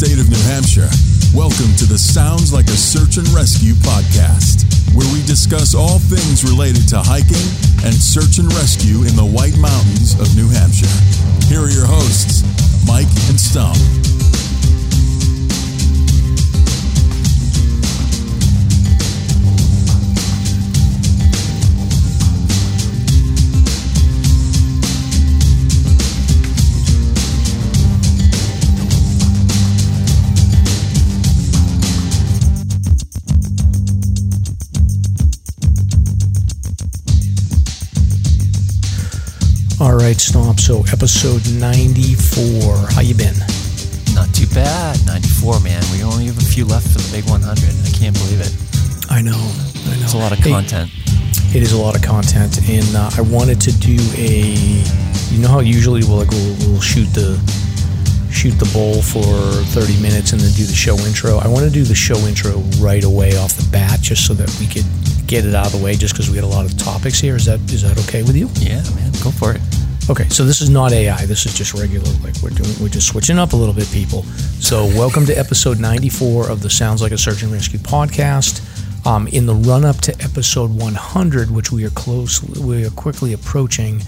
state of New Hampshire. Welcome to the Sounds Like a Search and Rescue podcast, where we discuss all things related to hiking and search and rescue in the White Mountains of New Hampshire. Here are your hosts, Mike and Stomp. Right, Stomp. So episode 94. How you been? Not too bad. 94, man. We only have a few left for the big 100. I can't believe it. I know. I know. It's a lot of Hey, content. it is a lot of content, and uh, I wanted to do a. You know how usually we'll like we'll, we'll shoot the shoot the bowl for 30 minutes and then do the show intro. I want to do the show intro right away off the bat, just so that we could get it out of the way. Just because we had a lot of topics here. Is that is that okay with you? Yeah, man. Go for it. Okay, so this is not AI. This is just regular. Like we're doing, we're just switching up a little bit, people. So welcome to episode 94 of the Sounds Like a Search and Rescue podcast. Um, in the run up to episode 100, which we are close, we are quickly approaching.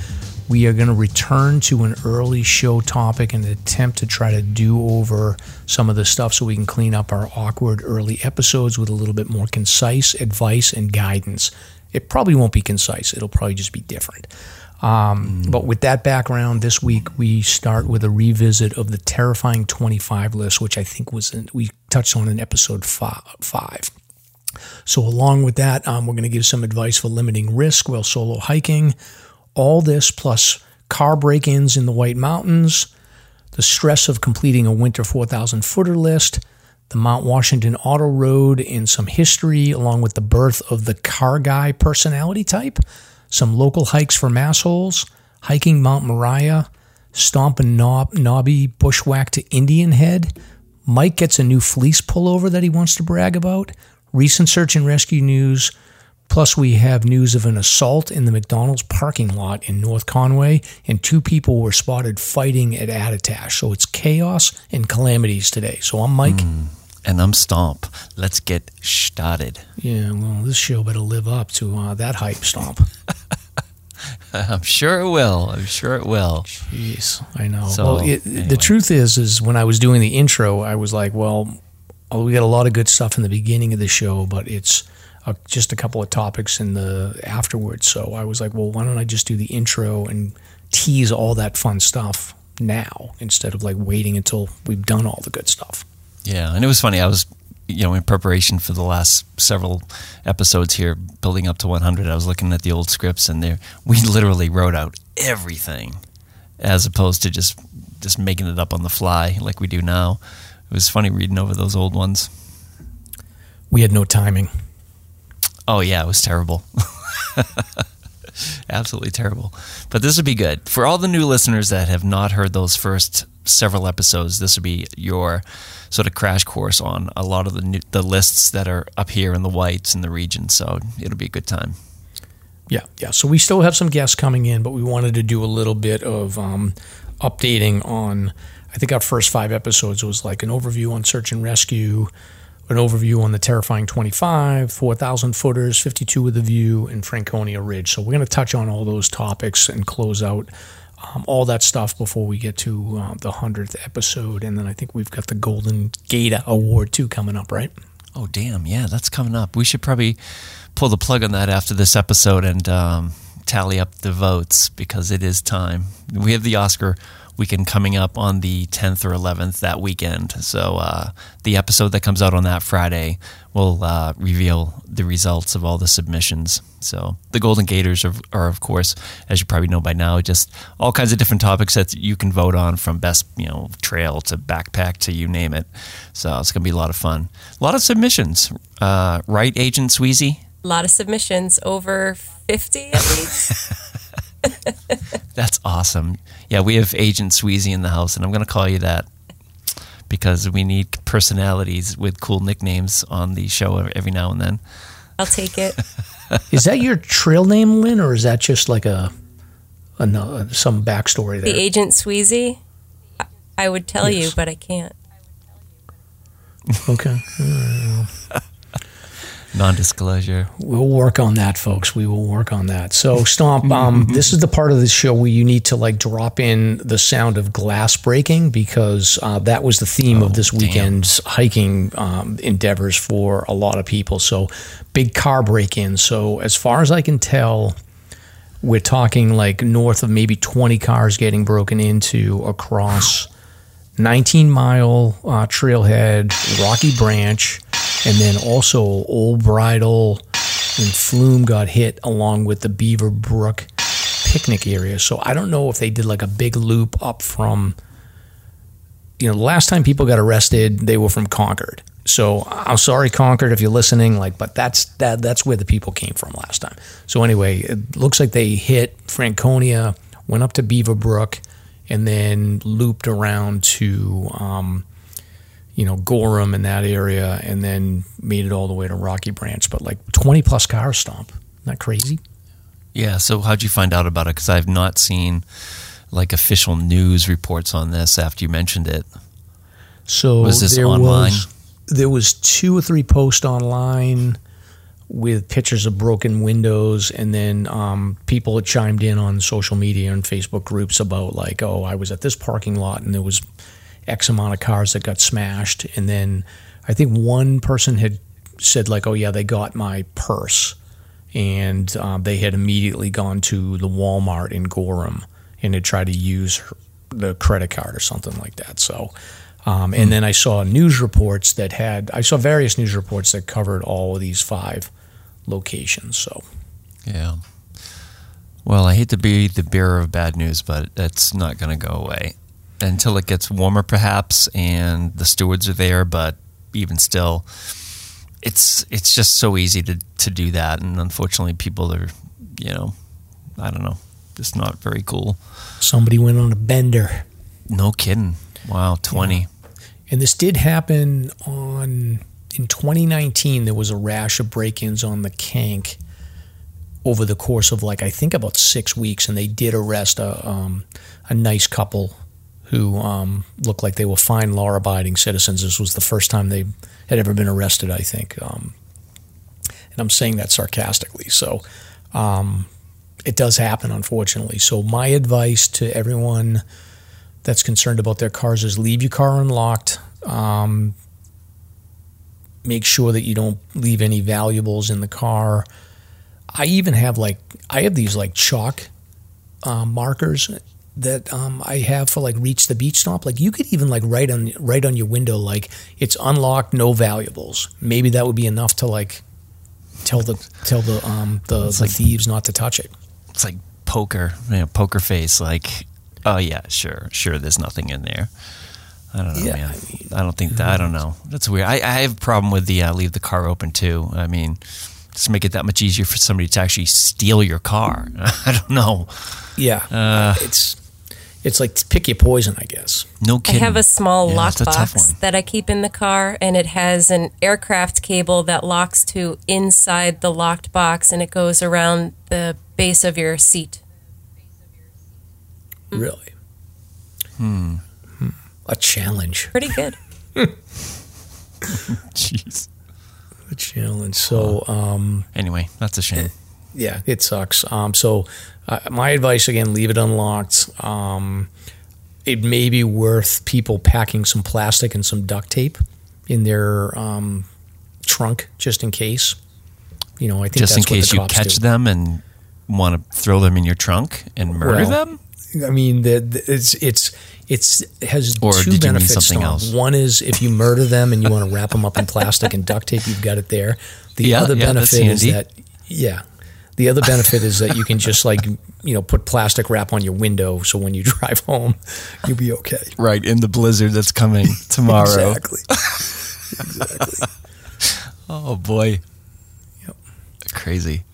We are going to return to an early show topic and attempt to try to do over some of the stuff so we can clean up our awkward early episodes with a little bit more concise advice and guidance. It probably won't be concise. It'll probably just be different. Um, But with that background, this week we start with a revisit of the terrifying 25 list, which I think was in, we touched on in episode fi- five. So, along with that, um, we're going to give some advice for limiting risk while solo hiking. All this plus car break ins in the White Mountains, the stress of completing a winter 4,000 footer list, the Mount Washington Auto Road, and some history, along with the birth of the car guy personality type, some local hikes for massholes, hiking Mount Moriah, stomping knob, knobby bushwhack to Indian Head. Mike gets a new fleece pullover that he wants to brag about, recent search and rescue news, Plus, we have news of an assault in the McDonald's parking lot in North Conway, and two people were spotted fighting at Attitash. So it's chaos and calamities today. So I'm Mike. Mm. And I'm Stomp. Let's get started. Yeah, well, this show better live up to uh, that hype stomp. I'm sure it will. I'm sure it will. Jeez, I know. So, well, it, anyway. the truth is, is when I was doing the intro, I was like, well, oh, we got a lot of good stuff in the beginning of the show, but it's uh, just a couple of topics in the afterwards. So I was like, well, why don't I just do the intro and tease all that fun stuff now instead of like waiting until we've done all the good stuff. Yeah, and it was funny. I was, you know, in preparation for the last several episodes here, building up to 100. I was looking at the old scripts, and there we literally wrote out everything, as opposed to just just making it up on the fly like we do now. It was funny reading over those old ones. We had no timing. Oh yeah, it was terrible. Absolutely terrible. But this would be good. For all the new listeners that have not heard those first several episodes, this would be your sort of crash course on a lot of the new, the lists that are up here in the whites in the region. So it'll be a good time. Yeah, yeah. So we still have some guests coming in, but we wanted to do a little bit of um, updating on. I think our first five episodes was like an overview on search and rescue, an overview on the terrifying 25, 4,000 footers, 52 with a view, and Franconia Ridge. So we're going to touch on all those topics and close out um, all that stuff before we get to uh, the 100th episode. And then I think we've got the Golden Gator Award too coming up, right? Oh damn, yeah, that's coming up. We should probably pull the plug on that after this episode and um, tally up the votes because it is time. We have the Oscar weekend coming up on the 10th or 11th that weekend. So uh, the episode that comes out on that Friday will uh, reveal the results of all the submissions. So the Golden Gators are, are, of course, as you probably know by now, just all kinds of different topics that you can vote on from best, you know, trail to backpack to you name it. So it's going to be a lot of fun. A lot of submissions. Uh, right, Agent Sweezy? A lot of submissions, over 50 at least. That's awesome. Yeah, we have Agent Sweezy in the house, and I'm going to call you that because we need personalities with cool nicknames on the show every now and then. I'll take it. Is that your trail name, Lynn, or is that just like a, a no- some backstory there? The Agent Sweezy. I would tell Yes. you, but I can't. Okay. Non-disclosure. We'll work on that, folks. We will work on that. So, Stomp, um, this is the part of the show where you need to like drop in the sound of glass breaking because uh, that was the theme of this weekend's hiking um, endeavors for a lot of people. So, big car break in. So, as far as I can tell, we're talking like north of maybe 20 cars getting broken into across 19 mile uh, trailhead, Rocky Branch, and then also Old Bridle and Flume got hit along with the Beaver Brook picnic area. So I don't know if they did like a big loop up from, you know, the last time people got arrested, they were from Concord. So I'm sorry, Concord, if you're listening, like, but that's that that's where the people came from last time. So anyway, it looks like they hit Franconia, went up to Beaver Brook, and then looped around to, um, you know, Gorham in that area, and then made it all the way to Rocky Branch. But like 20 plus cars stomp. Isn't that crazy? Yeah. So how'd you find out about it? Because I've not seen like official news reports on this after you mentioned it. So Was this there online? Was, there was two or three posts online with pictures of broken windows, and then um, people had chimed in on social media and Facebook groups about like, oh, I was at this parking lot and there was X amount of cars that got smashed, and then I think one person had said like, oh yeah, they got my purse, and um, they had immediately gone to the Walmart in Gorham and had tried to use her, the credit card or something like that. So. Um, and then I saw news reports that had, I saw various news reports that covered all of these five locations. So, Yeah. Well, I hate to be the bearer of bad news, but it's not going to go away until it gets warmer, perhaps, and the stewards are there. But even still, it's it's just so easy to to do that, and unfortunately, people are, you know, I don't know, just not very cool. somebody went on a bender. No kidding. Wow, twenty. And this did happen on, in 2019, there was a rash of break ins on the Kanc over the course of like, I think about six weeks. And they did arrest a, um, a nice couple who um, looked like they were fine, law abiding citizens. This was the first time they had ever been arrested, I think. Um, and I'm saying that sarcastically. So um, it does happen, unfortunately. So, my advice to everyone that's concerned about their cars is leave your car unlocked. Um, make sure that you don't leave any valuables in the car. I even have like I have these like chalk uh, markers that um, I have for like reach the beach stop. Like you could even like write on write on your window like it's unlocked, no valuables. Maybe that would be enough to like tell the tell the um the, the thieves not to touch it. It's like poker, you know, poker face. Like, oh yeah, sure, sure. There's nothing in there. I don't know, Yeah, man. I mean, I don't think that. I don't know. That's weird. I, I have a problem with the uh, leave the car open too. I mean, just make it that much easier for somebody to actually steal your car. I don't know. Yeah, Uh, it's it's like pick your poison, I guess. No I have a small Yeah, it's a tough lockbox that I keep in the car, and it has an aircraft cable that locks to inside the locked box, and it goes around the base of your seat. Really. Hmm. A challenge. Pretty good. Jeez. A challenge. So, um, Anyway, that's a shame. Yeah, it sucks. Um, so, uh, my advice again: leave it unlocked. Um, it may be worth people packing some plastic and some duct tape in their um, trunk just in case. You know, I think Just in case you catch do. them and want to throw them in your trunk and murder Well, them. I mean, the, the, it's it's it's has Or two did you mean benefits. something Tom. else? One is if you murder them and you want to wrap them up in plastic and duct tape, you've got it there. The Yeah, other yeah, benefit is that yeah, the other benefit is that you can just like you know put plastic wrap on your window, so when you drive home, you'll be okay. Right in the blizzard that's coming tomorrow. Exactly. exactly. Oh boy. Yep. Crazy.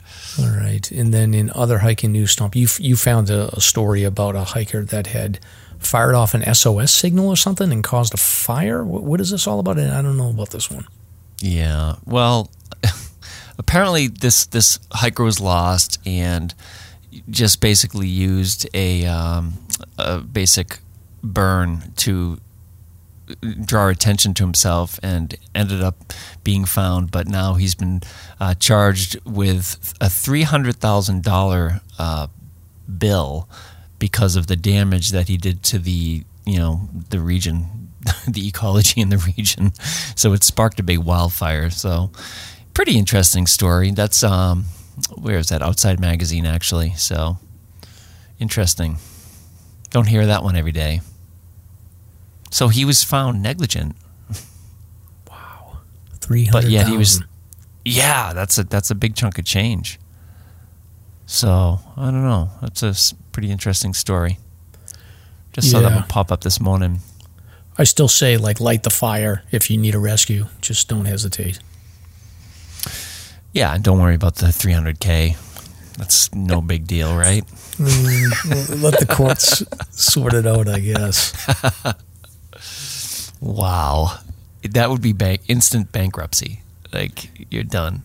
All right, and then in other hiking news, Stomp, you you found a, a story about a hiker that had fired off an SOS signal or something and caused a fire. What, what is this all about? I don't know about this one. Yeah. Well, apparently this this hiker was lost and just basically used a, um, a basic burn to draw attention to himself and ended up being found. But now he's been uh, charged with a three hundred thousand thousand uh, bill because of the damage that he did to the you know the region, the ecology in the region. So it sparked a big wildfire. So pretty interesting story. That's um, where is that? Outside Magazine actually. So interesting. Don't hear that one every day. So he was found negligent. Wow, three hundred. But yet he was. Yeah, that's a that's a big chunk of change. So I don't know. That's a pretty interesting story. Just saw that Yeah. one pop up this morning. I still say like light the fire if you need a rescue. Just don't hesitate. Yeah, and don't worry about the 300k. That's no big deal, right? Mm, let the courts sort it out, I guess. Wow, that would be bank instant bankruptcy. Like you're done.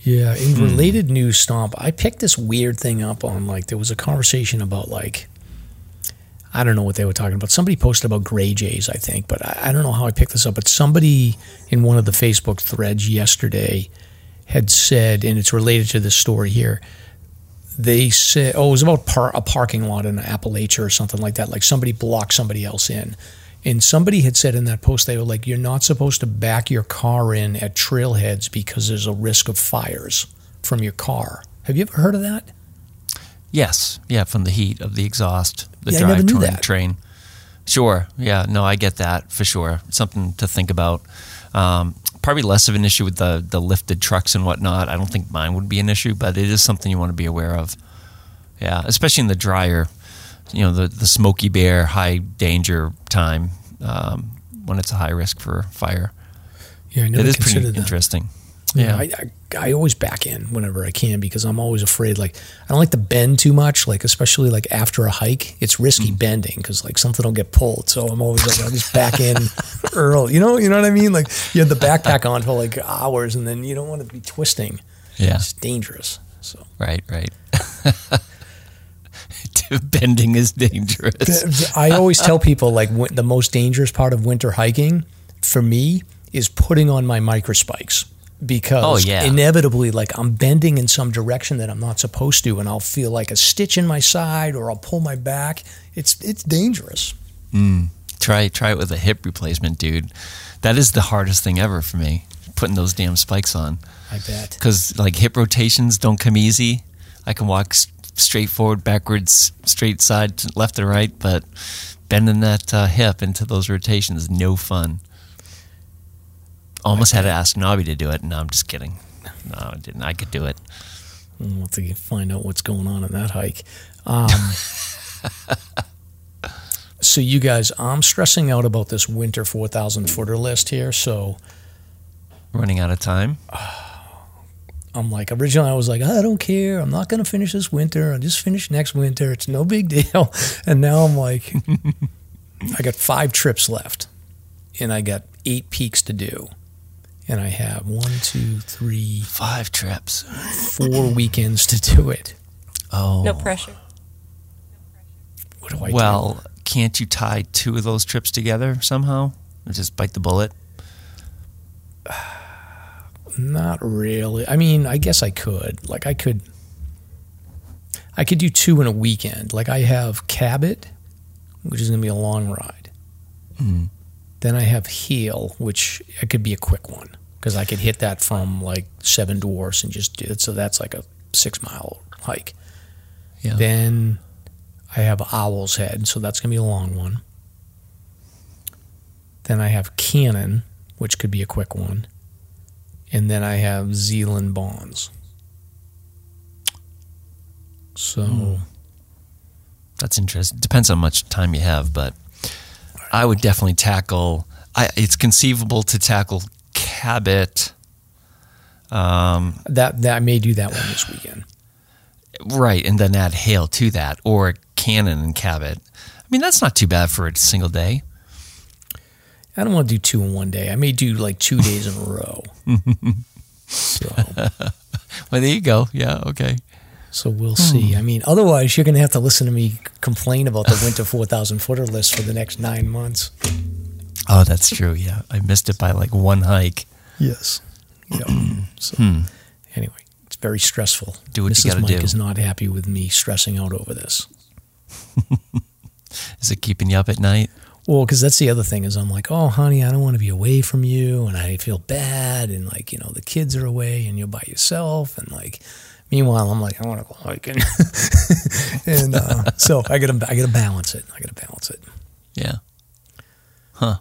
Yeah, in related news, Stomp, I picked this weird thing up on like there was a conversation about like I don't know what they were talking about. Somebody posted about gray jays, I think, but I, I don't know how I picked this up. But somebody in one of the Facebook threads yesterday had said, and it's related to this story here. They said, oh, it was about par- a parking lot in Appalachia or something like that. Like somebody blocked somebody else in. And somebody had said in that post, they were like, you're not supposed to back your car in at trailheads because there's a risk of fires from your car. Have you ever heard of that? Yes, yeah, from the heat of the exhaust, the Yeah, drive train. Sure, yeah, no, I get that for sure. Something to think about. Um, probably less of an issue with the the lifted trucks and whatnot. I don't think mine would be an issue, but it is something you want to be aware of. Yeah, especially in the drier, you know, the the smoky bear high danger time um, when it's a high risk for fire. Yeah, I never It is pretty that. interesting. Yeah, I, I, I always back in whenever I can because I'm always afraid. Like I don't like to bend too much. Like especially like after a hike, it's risky Mm. bending because like something will get pulled. So I'm always like I'll just back in early. You know, you know what I mean? Like you have the backpack on for like hours, and then you don't want to be twisting. Yeah, It's dangerous. So right, right. Bending is dangerous. I always tell people like the most dangerous part of winter hiking for me is putting on my micro spikes because Oh, yeah. inevitably like I'm bending in some direction that I'm not supposed to and I'll feel like a stitch in my side or I'll pull my back. It's it's dangerous. Try try it with a hip replacement, dude. That is the hardest thing ever for me. Putting those damn spikes on I bet. because like hip rotations don't come easy. I can walk straight forward, backwards, straight side, left and right, but bending that uh, hip into those rotations no fun. Almost had to ask Nobby to do it. No, I'm just kidding. No, I didn't. I could do it. We'll have to find out what's going on in that hike. Um, so you guys, I'm stressing out about this winter 4,000 footer list here. So Running out of time. I'm like, originally I was like, I don't care. I'm not going to finish this winter. I'll just finish next winter. It's no big deal. And now I'm like, I got five trips left and I got eight peaks to do. And I have one, two, three, Five trips. four weekends to do it. Oh, No pressure. What do I well, can't you tie two of those trips together somehow? Or just bite the bullet? Not really. I mean, I guess I could. Like, I could. I could do two in a weekend. Like, I have Cabot, which is going to be a long ride. Hmm. Then I have Hale, which it could be a quick one because I could hit that from like Seven Dwarfs and just do it. So that's like a six mile hike. Yeah. Then I have Owl's Head, so that's going to be a long one. Then I have Cannon, which could be a quick one. And then I have Zealand Bonds. So hmm. That's interesting. Depends on how much time you have, but I would definitely tackle. I, it's conceivable to tackle Cabot. Um, that, that I may do that one this weekend. right, and then add Hale to that, or Cannon and Cabot. I mean, that's not too bad for a single day. I don't want to do two in one day. I may do like two days in a row. so, Well, there you go. Yeah, okay. So we'll see. Hmm. I mean, otherwise, you're going to have to listen to me complain about the winter 4,000 footer list for the next nine months. Oh, that's true. Yeah, I missed it by like one hike. Yes. Yeah. so, hmm. anyway, it's very stressful. Do what you Mrs. gotta Mike do. is not happy with me stressing out over this. Is it keeping you up at night? Well, because that's the other thing is I'm like, oh, honey, I don't want to be away from you, and I feel bad, and like, you know, the kids are away, and you're by yourself, and like, meanwhile, I'm like, I want to go hiking, and uh, so I gotta, I gotta balance it. I gotta balance it. Yeah. Huh.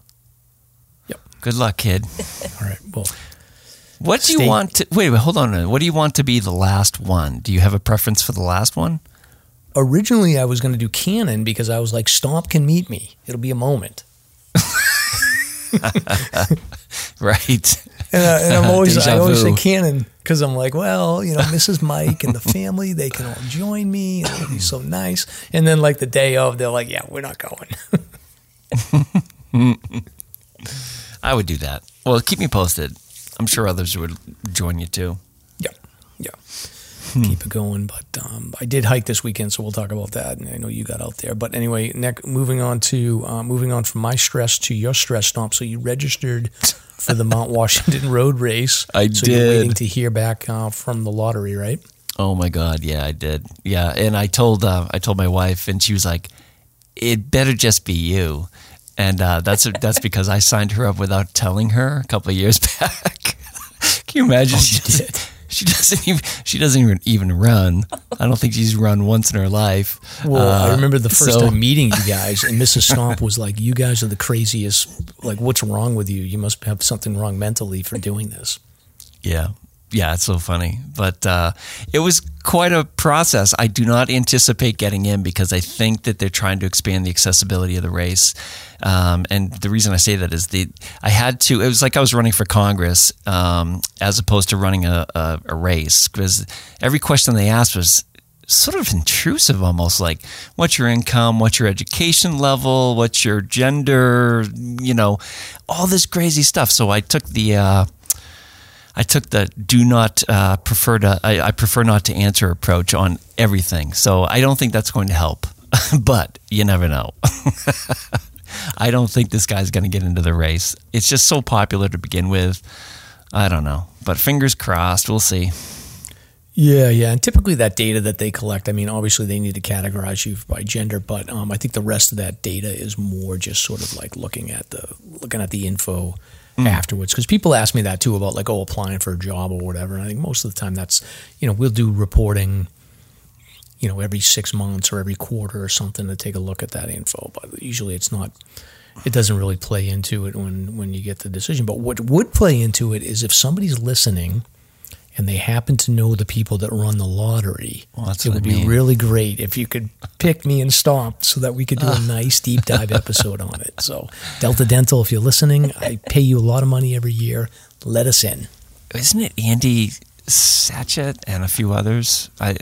Yep. Good luck, kid. All right. Well, What do you Stay- want to wait? Wait, hold on. a minute. What do you want to be the last one? Do you have a preference for the last one? originally I was going to do Cannon because I was like, Stomp can meet me. It'll be a moment. Right. And, uh, and I'm always, I always say. Cannon because I'm like, well, you know, Mrs. Mike and the family, they can all join me. And it'll be so nice. And then like the day of, they're like, yeah, we're not going. I would do that. Well, keep me posted. I'm sure others would join you too. yeah, yeah. Keep it going, but um, I did hike this weekend, so we'll talk about that. And I know you got out there, but anyway, next, moving on to uh, moving on from my stress to your stress stomp. So you registered for the Mount Washington Road Race. I so You're waiting to hear back uh, from the lottery, right? Oh my God, yeah, I did. Yeah, and I told uh, I told my wife, and she was like, "It better just be you." And uh, that's that's because I signed her up without telling her a couple of years back. Can you imagine? she, doesn't, she doesn't even she doesn't even even run. I don't think she's run once in her life. Well, I Uh, remember the first so- time meeting you guys, and Mrs. Stomp was like, "You guys are the craziest. Like, what's wrong with you? You must have something wrong mentally for doing this." Yeah. Yeah, it's so funny. But uh, it was quite a process. I do not anticipate getting in because I think that they're trying to expand the accessibility of the race. Um, and the reason I say that is the I had to. It was like I was running for Congress um, as opposed to running a, a, a race because every question they asked was sort of intrusive almost like what's your income what's your education level what's your gender you know all this crazy stuff so i took the uh, I took the do not uh, prefer to I, I prefer not to answer approach on everything. So I don't think that's going to help, but you never know. I don't think this guy's going to get into the race. It's just so popular to begin with. I don't know, but fingers crossed. We'll see. Yeah, yeah, and typically that data that they collect, I mean, obviously they need to categorize you by gender, but um, I think the rest of that data is more just sort of like looking at the looking at the info Hmm. afterwards. Because people ask me that too about like, oh, applying for a job or whatever. And I think most of the time that's, you know, we'll do reporting, you know, every six months or every quarter or something to take a look at that info. But usually it's not. It doesn't really play into it when when you get the decision. But what would play into it is if somebody's listening and they happen to know the people that run the lottery, Well, that's it would I be really great if you could pick me and Stomp so that we could do a nice deep dive episode on it. So, Delta Dental, if you're listening, I pay you a lot of money every year. Let us in. Isn't it Andy Satchet and a few others? I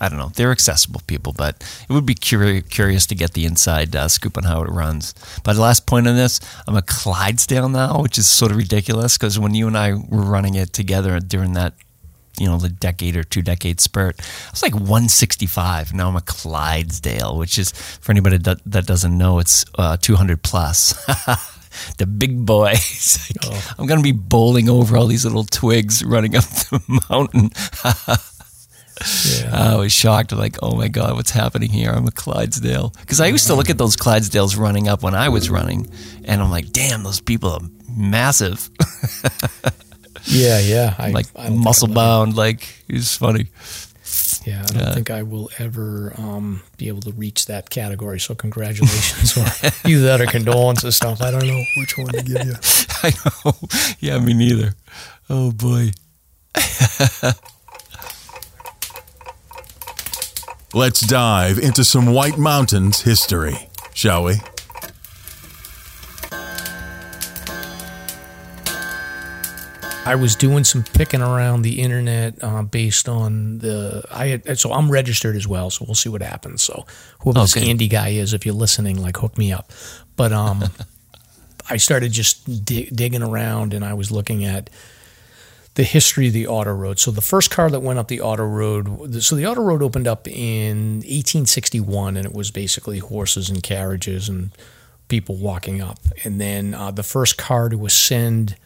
I don't know. They're accessible people, but it would be curi- curious to get the inside uh, scoop on how it runs. But the last point on this, I'm a Clydesdale now, which is sort of ridiculous because when you and I were running it together during that, you know, the decade or two decade spurt, I was like 165. Now I'm a Clydesdale, which is for anybody that, that doesn't know, it's uh, 200 plus. the big boy. It's like, I'm going to be bowling over all these little twigs running up the mountain. Yeah. I was shocked, like, oh my God, what's happening here? I'm a Clydesdale. Because I used to look at those Clydesdales running up when I was running, and I'm like, damn, those people are massive, Yeah, yeah. I, like I muscle I will- bound. Like, it's funny. Yeah, I don't Yeah. think I will ever um, be able to reach that category. So, congratulations, or either that or condolences stuff. I don't know which one to give you. I know. Yeah, me neither. Oh boy. Let's dive into some White Mountains history, shall we? I was doing some picking around the internet uh, based on the I had, so I'm registered as well, so we'll see what happens. So whoever this Okay. Andy guy is, if you're listening, like hook me up. But um, I started just di- digging around, and I was looking at the history of the auto road. So the first car that went up the auto road, so the auto road opened up in 1861, and it was basically horses and carriages and people walking up. And then uh, the first car to ascend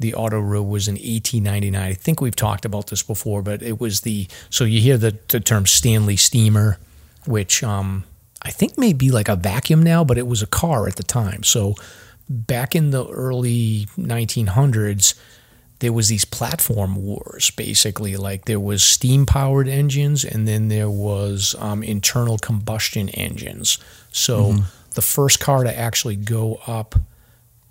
the auto road was in 1899. I think we've talked about this before, but it was the so you hear the, the term Stanley Steamer, which um, I think may be like a vacuum now, but it was a car at the time. So back in the early 1900s there was these platform wars basically like there was steam powered engines and then there was um, internal combustion engines so mm-hmm. the first car to actually go up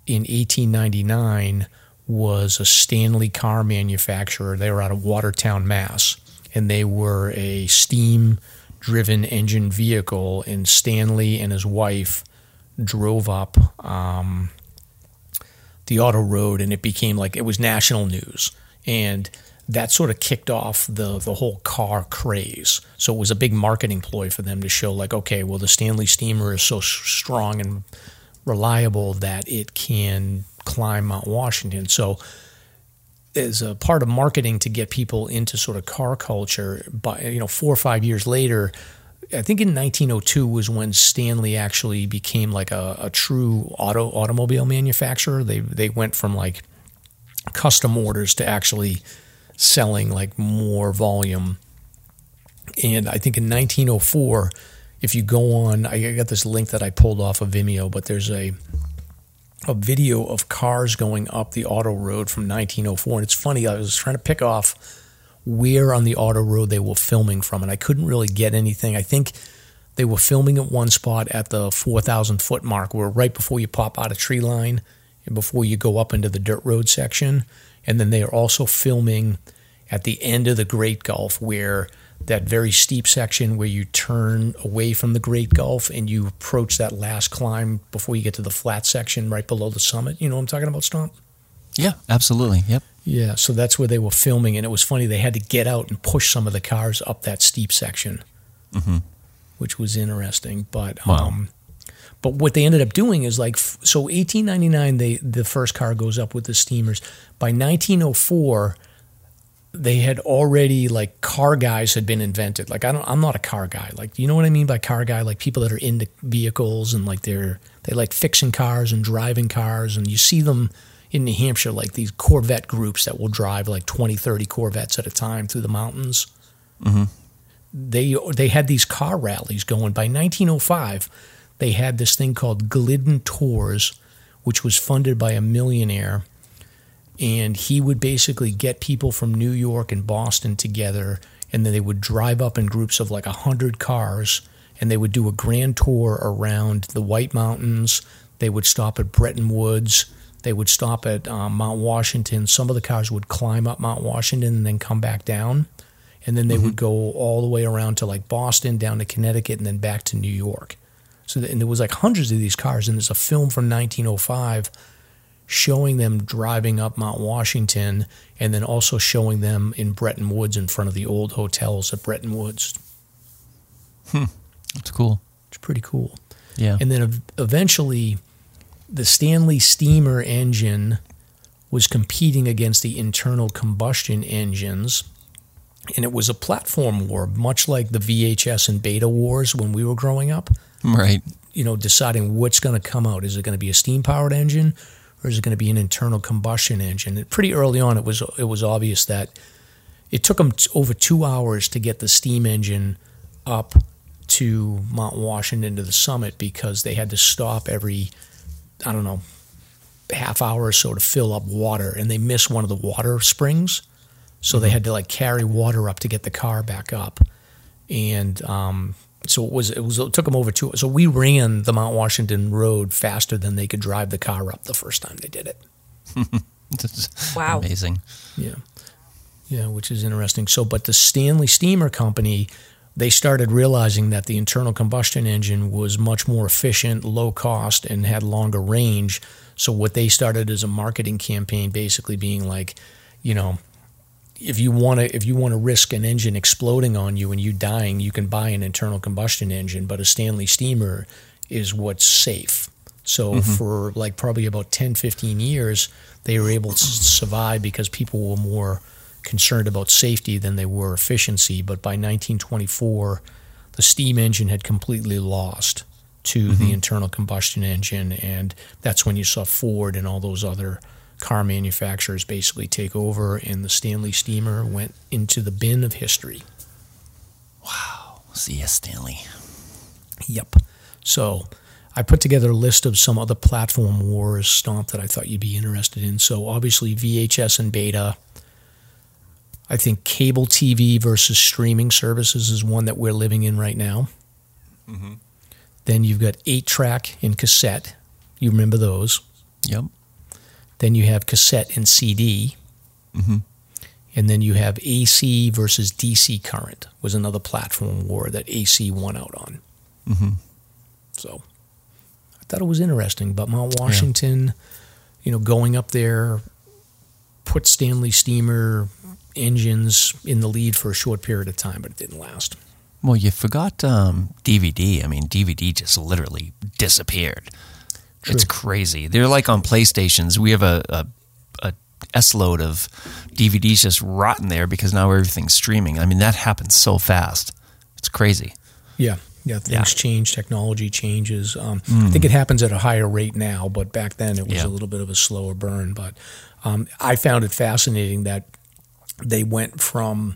in 1899 was a stanley car manufacturer. They were out of watertown mass and they were a steam driven engine vehicle and stanley and his wife drove up um, the auto road and it became like it was national news. And that sort of kicked off the the whole car craze. So it was a big marketing ploy for them to show like okay well the stanley steamer is so strong and reliable that it can climb mount washington so as a part of marketing to get people into sort of car culture but you know four or five years later I think in 1902 was when Stanley actually became like a, a true auto automobile manufacturer. They they went from like custom orders to actually selling like more volume. And I think in 1904, if you go on, I got this link that I pulled off of Vimeo, but there's a a video of cars going up the auto road from 1904, and it's funny. I was trying to pick off where on the auto road they were filming from, and I couldn't really get anything. I think they were filming at one spot at the 4,000 foot mark, where right before you pop out of tree line and before you go up into the dirt road section. And then they are also filming at the end of the Great Gulf, where that very steep section where you turn away from the Great Gulf and you approach that last climb before you get to the flat section right below the summit. You know what I'm talking about, Stomp? Yeah, absolutely. Yep. Yeah, so that's where they were filming, and it was funny. They had to get out and push some of the cars up that steep section, mm-hmm. which was interesting. But wow. um, but what they ended up doing is like so. 1899, they the first car goes up with the steamers. By 1904, they had already like car guys had been invented. Like I don't, I'm not a car guy. Like you know what I mean by car guy? Like people that are into vehicles and like they're they like fixing cars and driving cars, and you see them in New Hampshire, like these Corvette groups that will drive like 20, 30 Corvettes at a time through the mountains. Mm-hmm. They they had these car rallies going. By 1905, they had this thing called Glidden Tours, which was funded by a millionaire, and he would basically get people from New York and Boston together, and then they would drive up in groups of like a hundred cars, and they would do a grand tour around the White Mountains. They would stop at Bretton Woods they would stop at um, Mount Washington. Some of the cars would climb up Mount Washington and then come back down. And then they mm-hmm. would go all the way around to like Boston, down to Connecticut, and then back to New York. So, and there was like hundreds of these cars. And there's a film from 1905 showing them driving up Mount Washington and then also showing them in Bretton Woods in front of the old hotels at Bretton Woods. Hmm. That's cool. It's pretty cool. Yeah. And then eventually the Stanley steamer engine was competing against the internal combustion engines. And it was a platform war, much like the VHS and beta wars when we were growing up. Right. You know, deciding what's going to come out. Is it going to be a steam powered engine or is it going to be an internal combustion engine? And pretty early on, it was, it was obvious that it took them t- over two hours to get the steam engine up to Mount Washington to the summit because they had to stop every I don't know, half hour or so to fill up water, and they missed one of the water springs, so mm-hmm. they had to like carry water up to get the car back up, and um, so it was it was it took them over two. So we ran the Mount Washington Road faster than they could drive the car up the first time they did it. wow, amazing. Yeah, yeah, which is interesting. So, but the Stanley Steamer Company they started realizing that the internal combustion engine was much more efficient, low cost, and had longer range. So what they started as a marketing campaign, basically being like, you know, if you want to if you want to risk an engine exploding on you and you dying, you can buy an internal combustion engine, but a Stanley steamer is what's safe. So mm-hmm. for like probably about 10, 15 years, they were able to survive because people were more concerned about safety than they were efficiency. But by 1924, the steam engine had completely lost to the mm-hmm. internal combustion engine, and that's when you saw Ford and all those other car manufacturers basically take over, and the Stanley steamer went into the bin of history. Wow. See ya, Stanley. Yep. So I put together a list of some other platform wars stomp that I thought you'd be interested in. So obviously VHS and beta. I think cable TV versus streaming services is one that we're living in right now. Mm-hmm. Then you've got eight track and cassette. You remember those? Yep. Then you have cassette and CD. And then you have AC versus DC current was another platform war that AC won out on. So I thought it was interesting. But Mount Washington, you know, going up there, put Stanley Steamer engines in the lead for a short period of time, but it didn't last. Well, you forgot um, DVD. I mean, DVD just literally disappeared. It's crazy. They're like on PlayStations. We have a, a, a S load of DVDs just rotten there because now everything's streaming. I mean, that happens so fast. It's crazy. Yeah. Yeah, things Yeah. change, technology changes. Um, I think it happens at a higher rate now, but back then it was Yeah. a little bit of a slower burn. But um, I found it fascinating that they went from,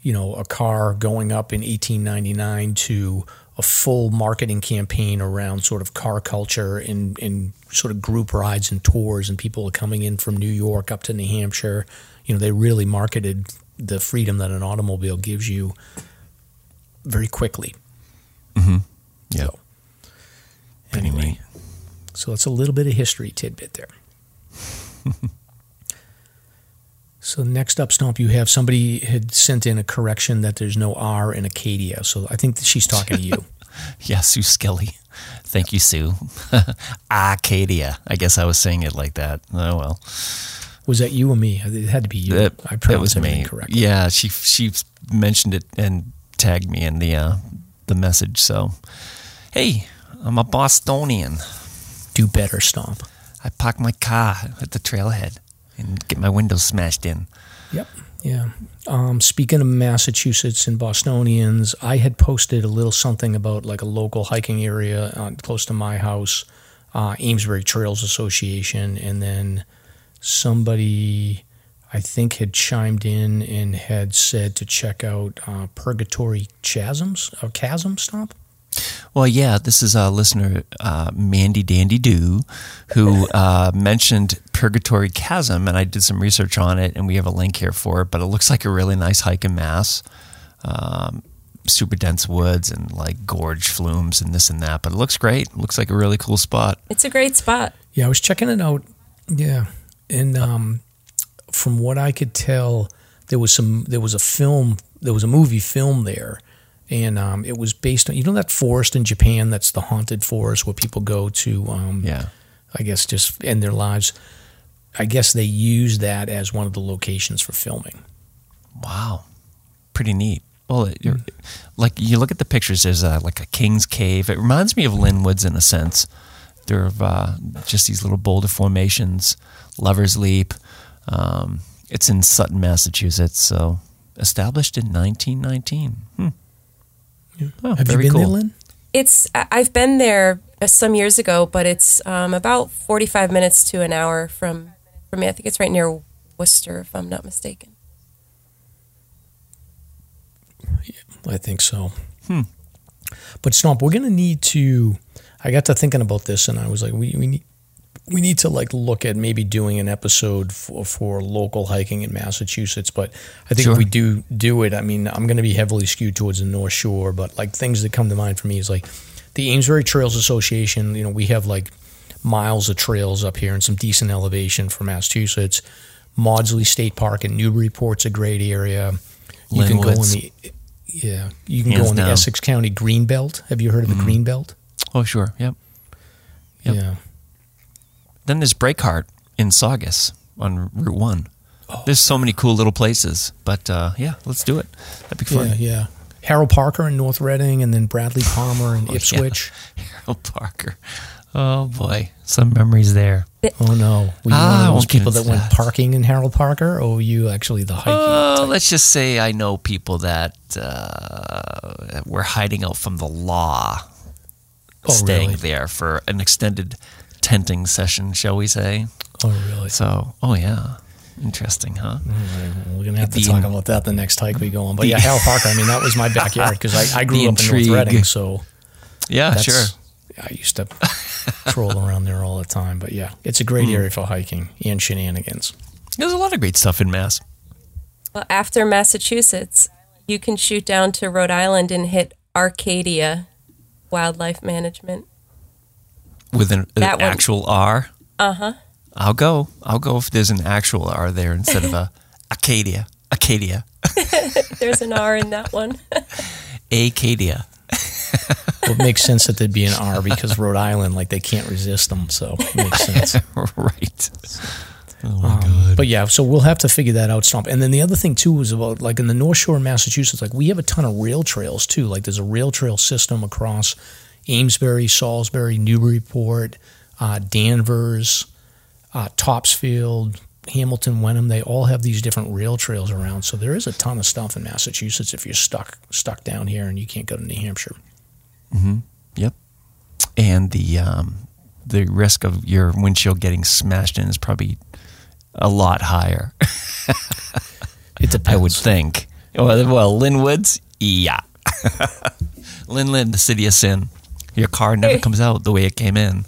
you know, a car going up in 1899 to a full marketing campaign around sort of car culture and, and sort of group rides and tours, and people coming in from New York up to New Hampshire. You know, they really marketed the freedom that an automobile gives you very quickly. Mm-hmm. Yeah. So, anyway, neat. so it's a little bit of history tidbit there. so next up, Stomp, you have somebody had sent in a correction that there's no R in Acadia. So I think that she's talking to you. Yeah, Sue Skelly. Thank you, Sue. Acadia. I guess I was saying it like that. Oh well. Was that you or me? It had to be you. That, I pronounced was everything me. correctly. Yeah, she she mentioned it and tagged me in the uh, the message. So, hey, I'm a Bostonian. Do better, Stomp. I park my car at the trailhead and get my windows smashed in. Yep. Yeah. Um, speaking of Massachusetts and Bostonians, I had posted a little something about like a local hiking area uh, close to my house, uh, Amesbury Trails Association, and then somebody I think had chimed in and had said to check out uh, Purgatory Chasms or Chasm Stop. Well, yeah, this is a listener, uh, Mandy Dandy Doo, who uh, mentioned Purgatory Chasm, and I did some research on it, and we have a link here for it. But it looks like a really nice hike in Mass, um, super dense woods and like gorge flumes and this and that. But it looks great. It looks like a really cool spot. It's a great spot. Yeah, I was checking it out. Yeah, and um, from what I could tell, there was some. There was a film. There was a movie film there, and um, it was based on you know that forest in Japan. That's the haunted forest where people go to. Um, Yeah. I guess just end their lives. I guess they used that as one of the locations for filming. Wow, pretty neat. Well, it, you're, like you look at the pictures, there's a, like a king's cave. It reminds me of Lynn Woods in a sense. There are uh, just these little boulder formations, Lover's Leap. Um, it's in Sutton, Massachusetts. So established in 1919. Hmm. Oh, Have you been cool. there, Lynn? It's I- I've been there uh, some years ago, but it's um, about forty-five minutes to an hour from from me. I think it's right near Worcester, if I'm not mistaken. I think so. Hmm. But Stomp, we're gonna need to. I got to thinking about this, and I was like, we we need we need to like look at maybe doing an episode for, for local hiking in Massachusetts. But I think Sure. if we do do it, I mean, I'm going to be heavily skewed towards the North Shore. But like things that come to mind for me is like the Amesbury Trails Association. You know, we have like miles of trails up here and some decent elevation for Massachusetts. Maudslay State Park in Newburyport's a great area. You can go in the yeah, you can Hands go in the. Essex County Green Belt. Have you heard of the Green Belt? Oh, sure. Yep. Yep. Yeah. Then there's Breakheart in Saugus on Route 1. There's so many cool little places. But uh, yeah, let's do it. That'd be fun. Yeah, yeah. Harold Parker in North Reading, and then Bradley Palmer in Ipswich. Harold Parker. Oh boy, some memories there. Oh no! Were you Ah, one of those people that into went parking in Harold Parker, or were you actually the hiking? Oh, let's just say I know people that uh, were hiding out from the law, Oh, staying really? there for an extended tenting session, shall we say? oh really? So, oh yeah, interesting, huh? Well, We're gonna have to The- talk about that the next hike we go on. But yeah, Harold Parker. I mean, that was my backyard because I, I grew The up in. North Reading, so Yeah, that's, sure. I used to troll around there all the time. But yeah, it's a great Hmm. area for hiking and shenanigans. There's a lot of great stuff in Mass. Well, after Massachusetts, you can shoot down to Rhode Island and hit Arcadia Wildlife Management. With an, an one. actual R. Uh huh. I'll go. I'll go if there's an actual R there instead of a Acadia. Acadia. There's an R in that one. Acadia. Well, it makes sense that there'd be an R because Rhode Island, like they can't resist them, so it makes sense. right. Oh my Um, But yeah, so we'll have to figure that out, Stomp. And then the other thing too was about like in the North Shore of Massachusetts, like we have a ton of rail trails too. Like there's a rail trail system across Amesbury, Salisbury, Newburyport, uh, Danvers, uh, Topsfield, Hamilton, Wenham. They all have these different rail trails around. So there is a ton of stuff in Massachusetts if you're stuck stuck down here and you can't go to New Hampshire. Yep. And the um, the risk of your windshield getting smashed in is probably a lot higher. It depends. I would think. Well, well Lynn Woods, yeah. Linwood, the city of sin. Your car never Hey. comes out the way it came in.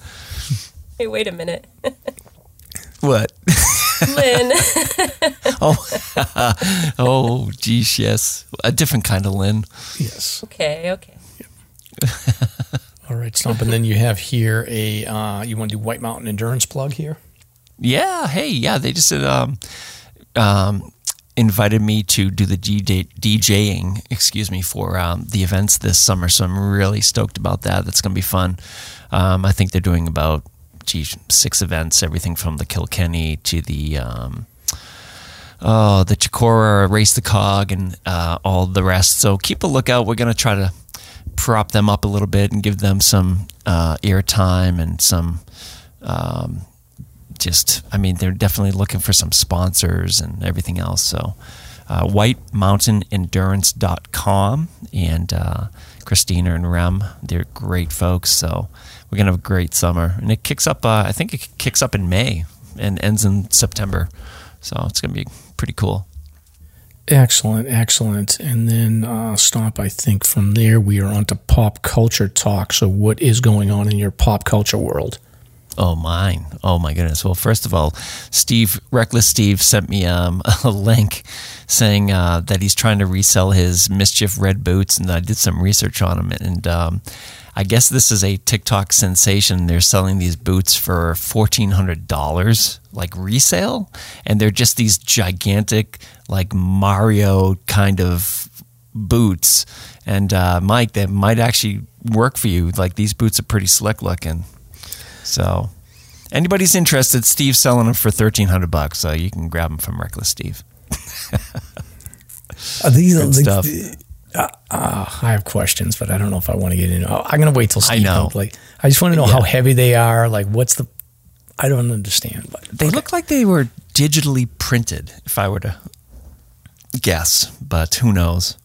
Hey, wait a minute. What? Lynn. oh, oh, geez, yes. A different kind of Lynn. Yes. okay, okay. All right, Stomp. And then you have here a uh, you want to do White Mountain Endurance plug here? Yeah, hey, yeah, they just said um, um, invited me to do the DJ, DJing, excuse me, for um, the events this summer. So I'm really stoked about that. That's going to be fun. Um, I think they're doing about, geez, six events, everything from the Kilkenny to the. Um, Oh, the Chocorua, Race the Cog, and uh, all the rest. So keep a lookout. We're going to try to prop them up a little bit and give them some uh, airtime and some um, just, I mean, they're definitely looking for some sponsors and everything else. So, uh, whitemountainendurance.com and uh, Christina and Rem, they're great folks. So, we're going to have a great summer. And it kicks up, uh, I think it kicks up in May and ends in September. So, it's going to be pretty cool. Excellent, excellent. And then uh, I think from there we are on to pop culture talk. So, what is going on in your pop culture world? Oh, mine. Oh, my goodness. Well, first of all, Steve, Reckless Steve, sent me um, a link saying uh, that he's trying to resell his MSCHF Red boots. And I did some research on them. And um, I guess this is a TikTok sensation. They're selling these boots for $1,400, like resale. And they're just these gigantic, like Mario kind of boots. And uh, Mike, that might actually work for you. Like these boots are pretty slick looking. So, anybody's interested, Steve's selling them for thirteen hundred bucks. So you can grab them from Reckless Steve. Are these Good stuff. Uh, uh, I have questions, but I don't know if I want to get into. Oh, I'm going to wait till Steve. I know. comes. Like, I just want to know Yeah. how heavy they are. Like, what's the? I don't understand. But They look like they were digitally printed. If I were to guess, but who knows?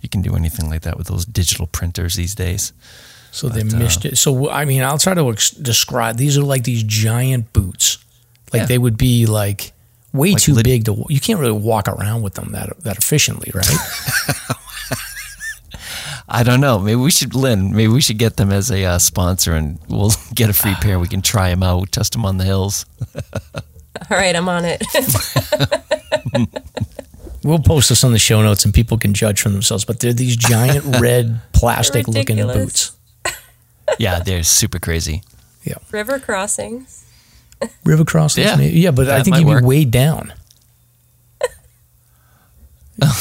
You can do anything like that with those digital printers these days. So they but, uh, missed it. So I mean, I'll try to ex- describe. These are like these giant boots. Like Yeah. they would be like way Like too lit- big to. You can't really walk around with them that that efficiently, right? I don't know. Maybe we should, Lynn. Maybe we should get them as a uh, sponsor, and we'll get a free pair. We can try them out, test them on the hills. All right, I'm on it. We'll post this on the show notes and people can judge for themselves. But they're these giant red plastic looking boots. Yeah, they're super crazy. Yeah. River crossings. River crossings, Yeah, maybe. yeah, but I think you'd work. be weighed down.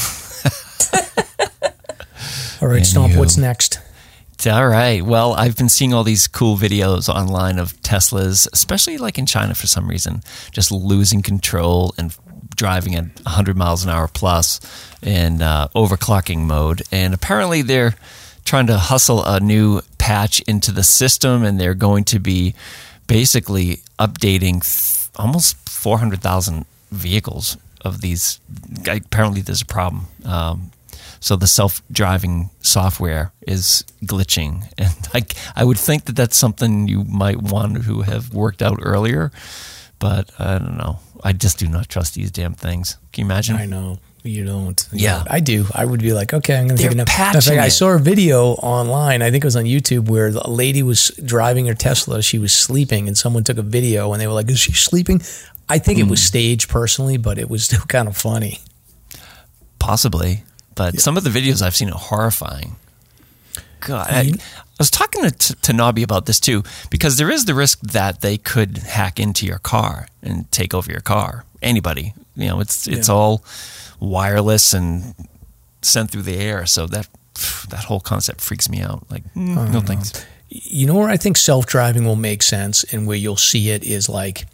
All right, Stomp, what's next? All right. Well, I've been seeing all these cool videos online of Teslas, especially like in China for some reason, just losing control and driving at 100 miles an hour plus in uh, overclocking mode. And apparently they're trying to hustle a new patch into the system, and they're going to be basically updating th- almost 400,000 vehicles of these. Apparently, there's a problem. Um, so the self-driving software is glitching, and I, I would think that that's something you might want to have worked out earlier, but I don't know. I just do not trust these damn things. Can you imagine? I know you don't. Yeah. I do. I would be like, okay, I'm going to take a nap. patching In fact, I saw a video online. I think it was on YouTube where a lady was driving her Tesla. She was sleeping, and someone took a video, and they were like, "Is she sleeping?" I think it Hmm. was staged personally, but it was still kind of funny. Possibly, but some of the videos I've seen are horrifying. God, I, I was talking to, to, to Nobby about this too, because there is the risk that they could hack into your car and take over your car. Anybody, you know, it's it's Yeah. all wireless and sent through the air, so that that whole concept freaks me out. Like, mm, no thanks. You know where I think self driving will make sense and where you'll see it is like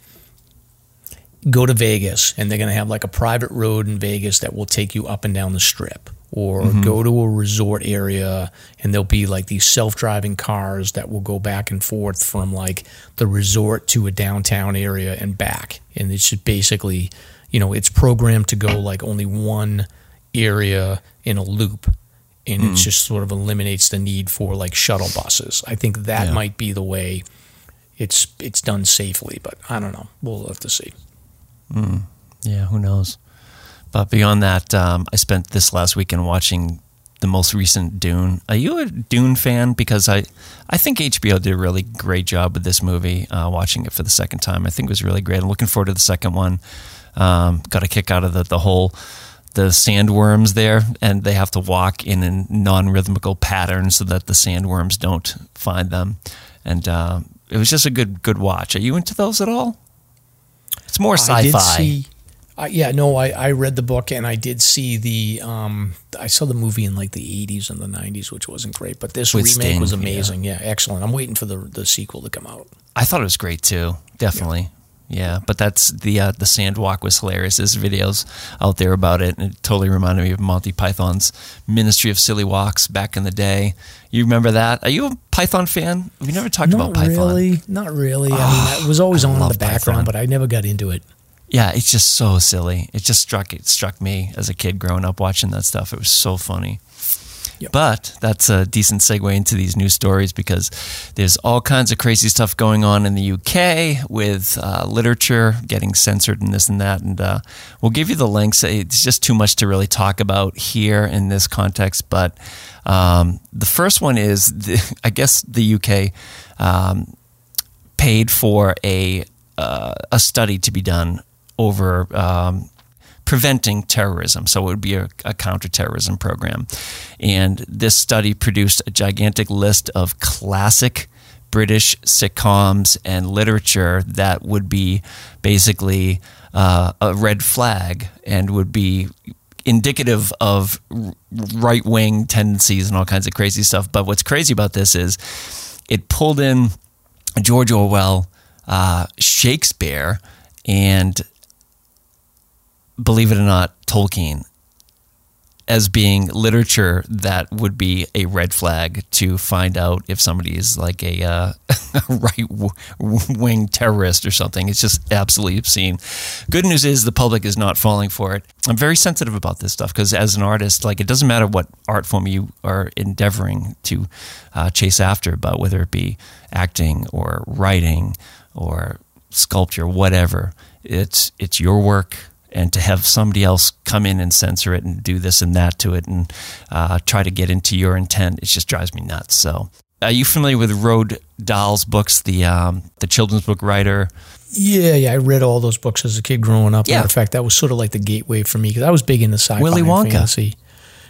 go to Vegas and they're going to have like a private road in Vegas that will take you up and down the strip. Or Mm-hmm. go to a resort area and there'll be like these self driving cars that will go back and forth from like the resort to a downtown area and back. And it's just basically, you know, it's programmed to go like only one area in a loop and Hmm. it just sort of eliminates the need for like shuttle buses. I think that Yeah. might be the way it's it's done safely, but I don't know. We'll have to see. Yeah, who knows? But beyond that, um, I spent this last weekend watching the most recent Dune. Are you a Dune fan? Because I, I think HBO did a really great job with this movie. Uh, watching it for the second time, I think it was really great. I'm looking forward to the second one. Um, got a kick out of the the whole the sandworms there, and they have to walk in a non-rhythmical pattern so that the sandworms don't find them. And uh, it was just a good good watch. Are you into those at all? It's more I did sci-fi. see. I yeah, no, I, I read the book and I did see the. Um, I saw the movie in like the '80s and the '90s, which wasn't great. But this With remake Sting, was yeah. amazing. Yeah. excellent. I'm waiting for the the sequel to come out. I thought it was great too. Definitely. Yeah, but that's the uh, the sandwalk was hilarious. There's videos out there about it, and it totally reminded me of Monty Python's Ministry of Silly Walks back in the day. You remember that? Are you a Python fan? We never talked Not about Python. Not really, not really. I mean, it was always I on in the background, Python. but I never got into it. Yeah, it's just so silly. It just struck it struck me as a kid growing up watching that stuff. It was so funny. Yep. But that's a decent segue into these news stories because there's all kinds of crazy stuff going on in the UK with uh, literature getting censored and this and that. And uh, we'll give you the links. It's just too much to really talk about here in this context. But um, the first one is, the, I guess, the UK um, paid for a uh, a study to be done over um, preventing terrorism. So it would be a, a counterterrorism program, and this study produced a gigantic list of classic British sitcoms and literature that would be basically uh, a red flag and would be indicative of right wing tendencies and all kinds of crazy stuff. But what's crazy about this is it pulled in George Orwell, uh, Shakespeare, and believe it or not, Tolkien as being literature that would be a red flag to find out if somebody is like a uh, right w- wing terrorist or something. It's just absolutely obscene. Good news is the public is not falling for it. I'm very sensitive about this stuff because as an artist, like it doesn't matter what art form you are endeavoring to uh, chase after, but whether it be acting or writing or sculpture, whatever, it's it's your work and to have somebody else come in and censor it and do this and that to it and uh, try to get into your intent, it just drives me nuts. So, are you familiar with Roald Dahl's books, the um, the children's book writer? Yeah, yeah, I read all those books as a kid growing up. Yeah. Matter of fact, that was sort of like the gateway for me because I was big into sci-fi Willy Wonka. fantasy.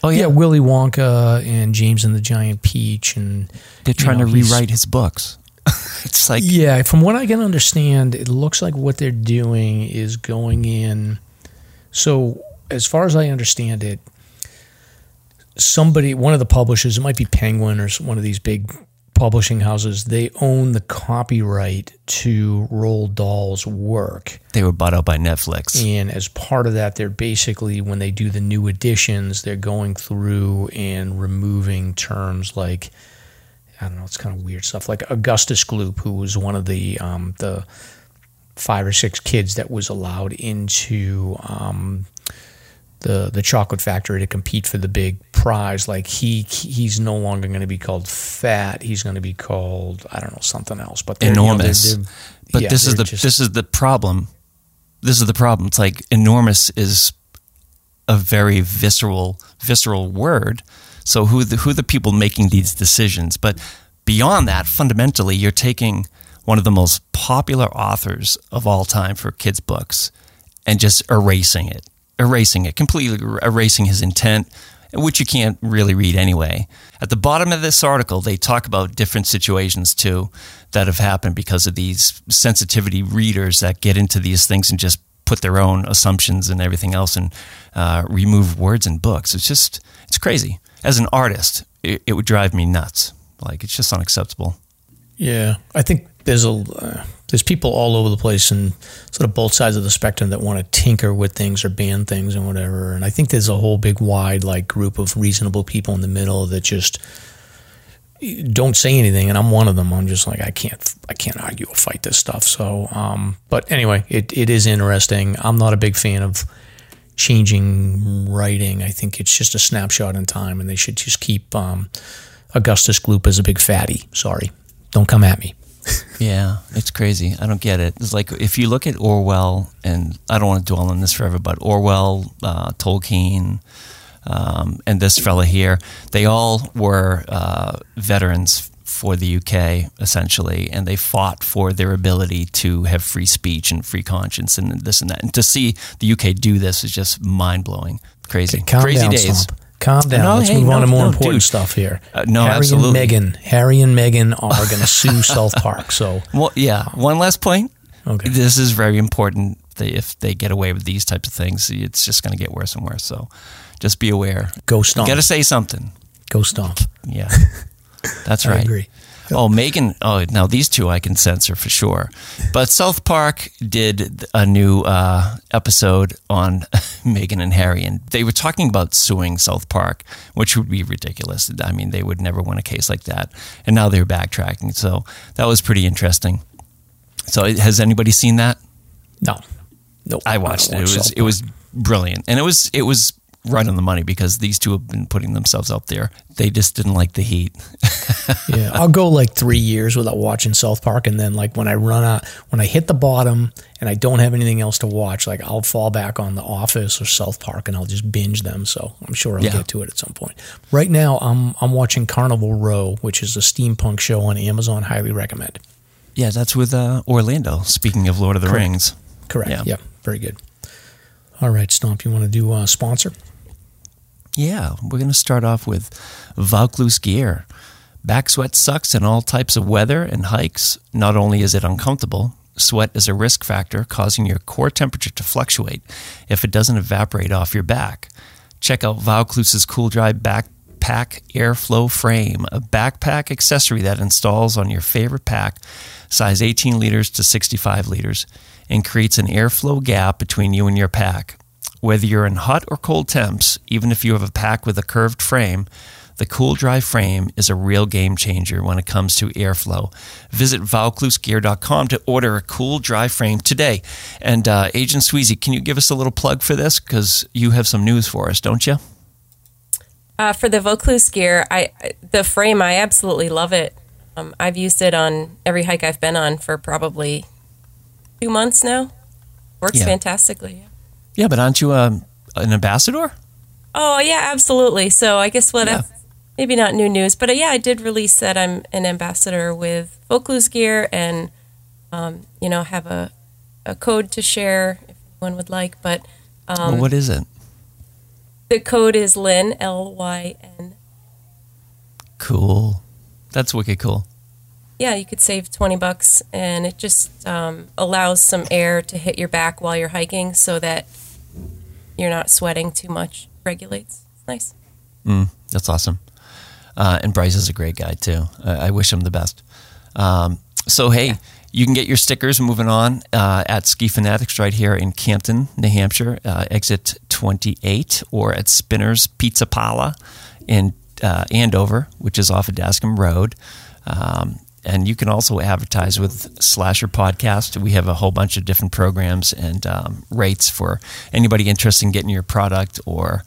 Oh Yeah, Willy Wonka and James and the Giant Peach, and they're trying know, to rewrite his books. it's like Yeah, from what I can understand, it looks like what they're doing is going in. So, as far as I understand it, somebody, one of the publishers, it might be Penguin or one of these big publishing houses, they own the copyright to Roald Dahl's work. they were bought out by Netflix. And as part of that, they're basically, when they do the new editions, they're going through and removing terms like I don't know, it's kind of weird stuff. Like Augustus Gloop, who was one of the um, the five or six kids that was allowed into um, the the chocolate factory to compete for the big prize. Like he he's no longer going to be called fat. He's going to be called I don't know something else. But enormous. You know, they're, they're, but yeah, this is the just- this is the problem. This is the problem. It's like enormous is a very visceral visceral word. So who the who are the people making these decisions? But beyond that, fundamentally, you're taking one of the most popular authors of all time for kids' books and just erasing it, erasing it, completely erasing his intent, which you can't really read anyway. At the bottom of this article, they talk about different situations too that have happened because of these sensitivity readers that get into these things and just put their own assumptions and everything else and uh, remove words in books. It's just, it's crazy. As an artist, it, it would drive me nuts. Like, it's just unacceptable. Yeah, I think there's a uh, there's people all over the place and sort of both sides of the spectrum that want to tinker with things or ban things and whatever. And I think there's a whole big wide like group of reasonable people in the middle that just don't say anything. And I'm one of them. I'm just like I can't I can't argue or fight this stuff. So, um, but anyway, it it is interesting. I'm not a big fan of changing writing. I think it's just a snapshot in time, and they should just keep um, Augustus Gloop as a big fatty. Sorry, don't come at me. Yeah, it's crazy. I don't get it. It's like if you look at Orwell, and I don't want to dwell on this forever, but Orwell, uh, Tolkien, um, and this fella here, they all were uh, veterans for the UK, essentially, and they fought for their ability to have free speech and free conscience and this and that. And to see the UK do this is just mind blowing. Crazy. Calm Crazy down, days. Calm down. No, Let's hey, move on to more no, important dude. stuff here. Uh, no, Harry absolutely. and Meghan. Harry and Meghan are going to sue South Park. So Well, yeah. One last point. Okay. This is very important. They, if they get away with these types of things, it's just going to get worse and worse. So just be aware. go stomp. got to say something. go stomp. Yeah. That's right. I agree. Oh, Megan. Oh, now these two I can censor for sure. But South Park did a new uh, episode on Megan and Harry, and they were talking about suing South Park, which would be ridiculous. I mean, they would never win a case like that. And now they're backtracking. So that was pretty interesting. So has anybody seen that? No. No. I watched it. It was it was brilliant, and it was it was right on the money because these two have been putting themselves out there. They just didn't like the heat. Yeah, I'll go like three years without watching South Park, and then like when I run out, when I hit the bottom, and I don't have anything else to watch, like I'll fall back on The Office or South Park, and I'll just binge them. So I'm sure I'll Yeah. get to it at some point. Right now, I'm I'm watching Carnival Row, which is a steampunk show on Amazon. Highly recommend. Yeah, that's with uh, Orlando. Speaking of Lord of the Correct. Rings, Correct. Yeah. Yeah. Very good. All right, Stomp. You want to do uh, sponsor? Yeah, we're going to start off with Vaucluse gear. Back sweat sucks in all types of weather and hikes. Not only is it uncomfortable, sweat is a risk factor causing your core temperature to fluctuate if it doesn't evaporate off your back. Check out Vaucluse's Cool Dry Backpack Airflow Frame, a backpack accessory that installs on your favorite pack, size 18 liters to 65 liters, and creates an airflow gap between you and your pack. Whether you're in hot or cold temps, even if you have a pack with a curved frame, the Cool Dry frame is a real game changer when it comes to airflow. Visit VaucluseGear.com to order a Cool Dry frame today. And uh, Agent Sweezy, can you give us a little plug for this? Because you have some news for us, don't you? Uh, for the Vaucluse gear, I the frame, I absolutely love it. Um, I've used it on every hike I've been on for probably two months now. Works Yeah. fantastically. Yeah, but aren't you um, an ambassador? Oh yeah, absolutely. So I guess what Yeah. maybe not new news, but uh, yeah, I did release that I'm an ambassador with Vaucluse gear, and um, you know have a a code to share if anyone would like. But well, what is it? the code is Lyn L Y N. Cool. That's wicked cool. Yeah, you could save twenty bucks, and it just um, allows some air to hit your back while you're hiking, so that you're not sweating too much. Regulates. It's nice. Mm, that's awesome. Uh, and Bryce is a great guy too. I, I wish him the best. Um, so hey, you can get your stickers moving on uh, at Ski Fanatics right here in Campton, New Hampshire, uh, exit 28, or at Spinners Pizza Pala in uh, Andover, which is off of Dascomb Road. Um, and you can also advertise with Slasher Podcast. We have a whole bunch of different programs and um, rates for anybody interested in getting your product or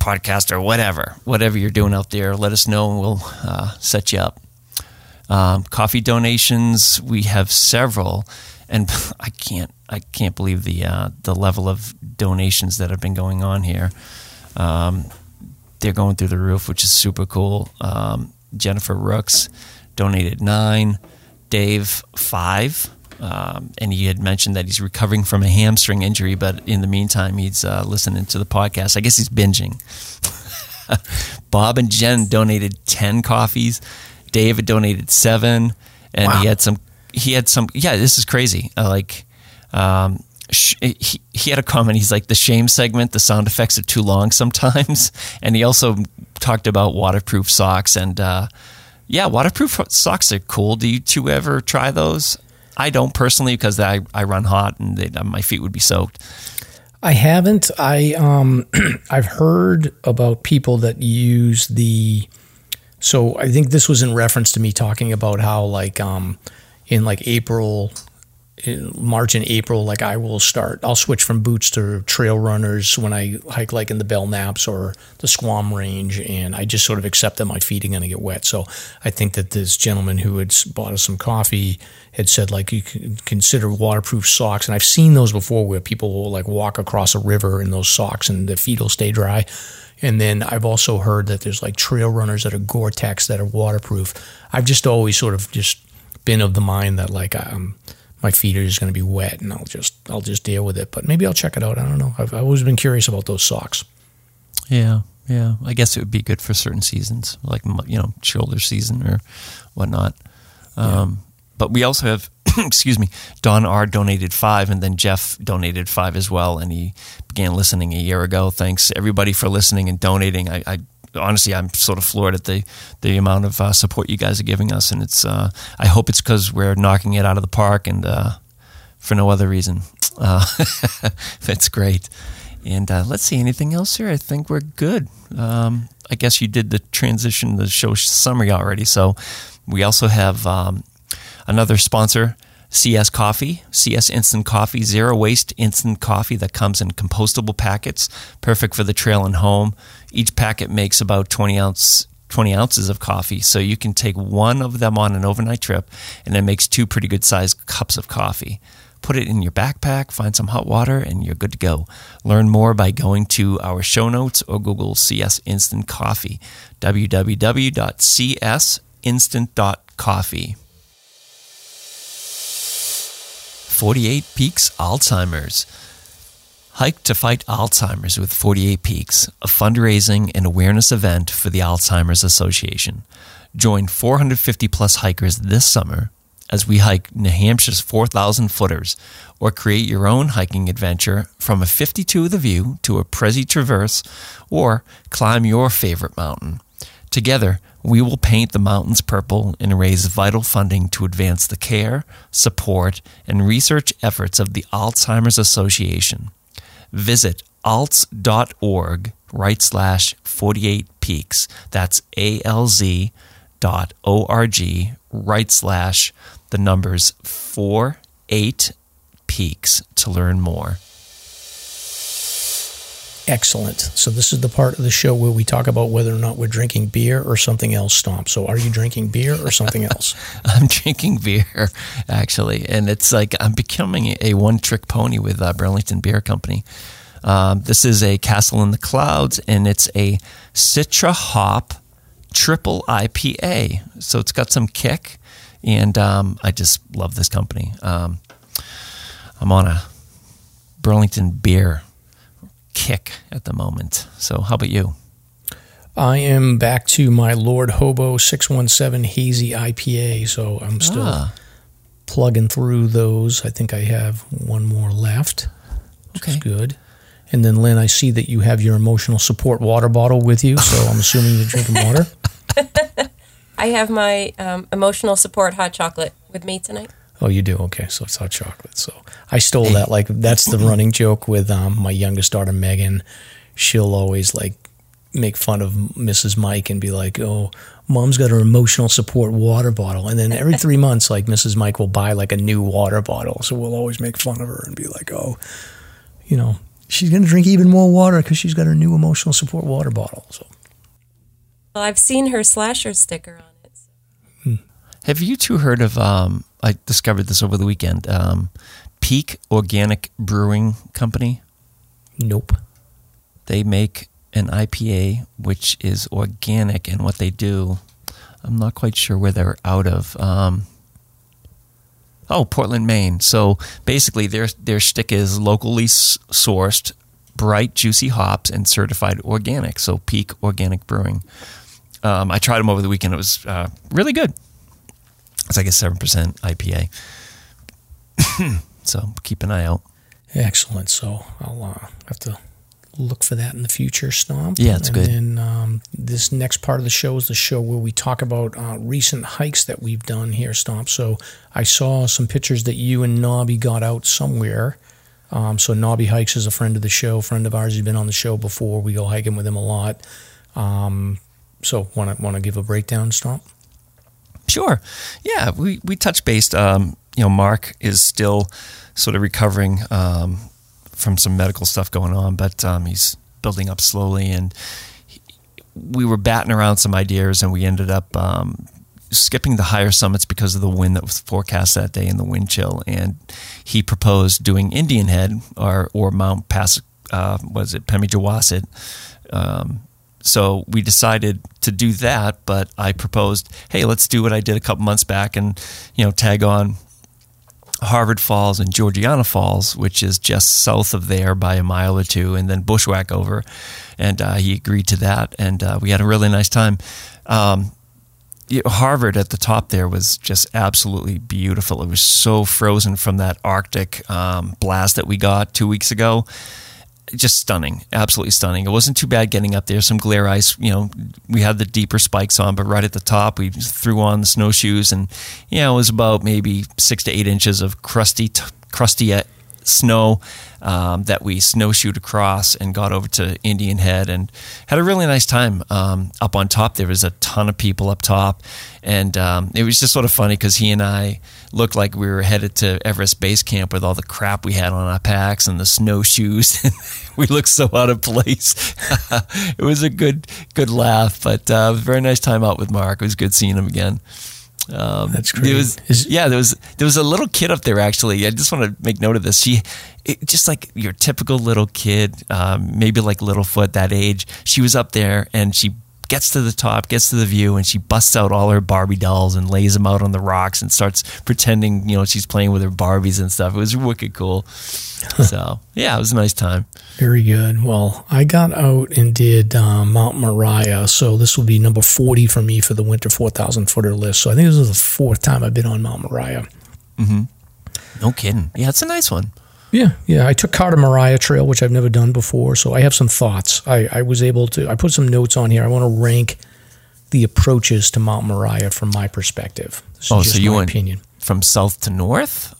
podcast or whatever, whatever you're doing out there. Let us know and we'll uh, set you up. Um, coffee donations, we have several, and I can't I can't believe the uh, the level of donations that have been going on here. Um, they're going through the roof, which is super cool. Um, Jennifer Rooks donated nine, Dave five, um, and he had mentioned that he's recovering from a hamstring injury, but in the meantime, he's uh, listening to the podcast. I guess he's binging. Bob and Jen donated ten coffees. Dave had donated seven, and wow. he had some. He had some. Yeah, this is crazy. Uh, like. Um, he, he had a comment. He's like, the shame segment, the sound effects are too long sometimes. And he also talked about waterproof socks. And uh, yeah, waterproof socks are cool. Do you two ever try those? I don't personally because I, I run hot and they, my feet would be soaked. I haven't. I um, I've heard about people that use the. So I think this was in reference to me talking about how like um, in like April March and April, like I will start, I'll switch from boots to trail runners when I hike like in the Belknaps or the Squam Range, and I just sort of accept that my feet are going to get wet. So I think that this gentleman who had bought us some coffee had said like you can consider waterproof socks, and I've seen those before where people will like walk across a river in those socks and the feet will stay dry. And then I've also heard that there's like trail runners that are Gore-Tex that are waterproof. I've just always sort of just been of the mind that like I'm. Um, my feet are just going to be wet and I'll just I'll just deal with it. But maybe I'll check it out. I don't know. I've, I've always been curious about those socks. Yeah, yeah. I guess it would be good for certain seasons, like you know shoulder season or whatnot. Um, yeah. But we also have, excuse me, Don R donated five, and then Jeff donated five as well, and he began listening a year ago. Thanks everybody for listening and donating. I, I honestly, I'm sort of floored at the the amount of uh, support you guys are giving us, and it's. Uh, I hope it's because we're knocking it out of the park, and uh, for no other reason. Uh, that's great. And uh, let's see anything else here. I think we're good. Um, I guess you did the transition, the show summary already. So we also have um, another sponsor. CS Coffee, CS Instant Coffee, zero waste instant coffee that comes in compostable packets, perfect for the trail and home. Each packet makes about 20 ounce 20 ounces of coffee. So you can take one of them on an overnight trip and it makes two pretty good sized cups of coffee. Put it in your backpack, find some hot water, and you're good to go. Learn more by going to our show notes or Google CS Instant Coffee, www.csinstant.coffee. 48 Peaks Alzheimer's. Hike to Fight Alzheimer's with 48 Peaks, a fundraising and awareness event for the Alzheimer's Association. Join 450 plus hikers this summer as we hike New Hampshire's 4,000 footers or create your own hiking adventure from a 52 of the view to a Presi Traverse or climb your favorite mountain. Together, we will paint the mountains purple and raise vital funding to advance the care, support, and research efforts of the Alzheimer's Association visit alz.org right slash 48 peaks. That's A-L-Z dot O-R-G right slash the numbers 4 8 peaks to learn more. Excellent. So this is the part of the show where we talk about whether or not we're drinking beer or something else, Stomp. So are you drinking beer or something else? I'm drinking beer, actually. And it's like I'm becoming a one trick pony with uh, Burlington Beer Company. Um, this is a Castle in the Clouds, and it's a Citra Hop Triple IPA. So it's got some kick, and um, I just love this company. Um, I'm on a Burlington beer kick at the moment. So, how about you? I am back to my Lord Hobo 617 Hazy IPA. So, I'm still ah. plugging through those. I think I have one more left, which okay. is good. And then, Lynn, I see that you have your emotional support water bottle with you. So, I'm assuming you're drinking water. I have my um, emotional support hot chocolate with me tonight. Oh, you do? Okay, so it's hot chocolate. So I stole that. Like that's the running joke with um, my youngest daughter Megan. She'll always like make fun of Mrs. Mike and be like, "Oh, mom's got her emotional support water bottle," and then every three months, like Mrs. Mike will buy like a new water bottle, so we'll always make fun of her and be like, "Oh, you know, she's gonna drink even more water because she's got her new emotional support water bottle." So Well, I've seen her slasher sticker on it. Have you two heard of? Um, I discovered this over the weekend. Um, Peak Organic Brewing Company. nope. They make an IPA which is organic, and what they do, I'm not quite sure where they're out of. Um, oh, Portland, Maine. So basically, their their stick is locally s- sourced, bright, juicy hops, and certified organic. So Peak Organic Brewing. Um, I tried them over the weekend. It was uh, really good. It's like a seven percent IPA. so keep an eye out. Excellent. So I'll uh, have to look for that in the future, Stomp. Yeah, it's and good. then um, this next part of the show is the show where we talk about uh, recent hikes that we've done here, Stomp. So I saw some pictures that you and Nobby got out somewhere. Um, so Nobby Hikes is a friend of the show, friend of ours. He's been on the show before. We go hiking with him a lot. Um, so want to want to give a breakdown, Stomp? Sure. Yeah, we, we touch based. Um, you know, Mark is still sort of recovering um, from some medical stuff going on, but um, he's building up slowly. And he, we were batting around some ideas, and we ended up um, skipping the higher summits because of the wind that was forecast that day and the wind chill. And he proposed doing Indian Head or or Mount Pass. Uh, was it Pemigewasset? Um, so we decided to do that, but I proposed, hey, let's do what I did a couple months back and, you know, tag on Harvard Falls and Georgiana Falls, which is just south of there by a mile or two, and then bushwhack over. And uh, he agreed to that, and uh, we had a really nice time. Um, Harvard at the top there was just absolutely beautiful. It was so frozen from that Arctic um, blast that we got two weeks ago just stunning, absolutely stunning. It wasn't too bad getting up there. Some glare ice, you know, we had the deeper spikes on, but right at the top, we threw on the snowshoes, and you know, it was about maybe six to eight inches of crusty, t- crusty uh, snow um, that we snowshoed across and got over to Indian Head and had a really nice time um, up on top. There was a ton of people up top, and um, it was just sort of funny because he and I looked like we were headed to Everest Base Camp with all the crap we had on our packs and the snowshoes. we looked so out of place. it was a good good laugh, but uh, very nice time out with Mark. It was good seeing him again. Um, That's There great. was, Is- yeah, there was there was a little kid up there actually. I just want to make note of this. She, it, just like your typical little kid, um, maybe like Littlefoot that age. She was up there and she gets to the top, gets to the view, and she busts out all her Barbie dolls and lays them out on the rocks and starts pretending, you know, she's playing with her Barbies and stuff. It was wicked cool. so yeah, it was a nice time. Very good. Well, I got out and did um, Mount Moriah, so this will be number 40 for me for the winter 4,000 footer list. So I think this is the fourth time I've been on Mount Moriah. Mm-hmm. No kidding. Yeah, it's a nice one. Yeah, yeah. I took Carter Moriah Trail, which I've never done before, so I have some thoughts. I, I was able to, I put some notes on here. I want to rank the approaches to Mount Moriah from my perspective. This is Oh, just so you my went opinion. from south to north.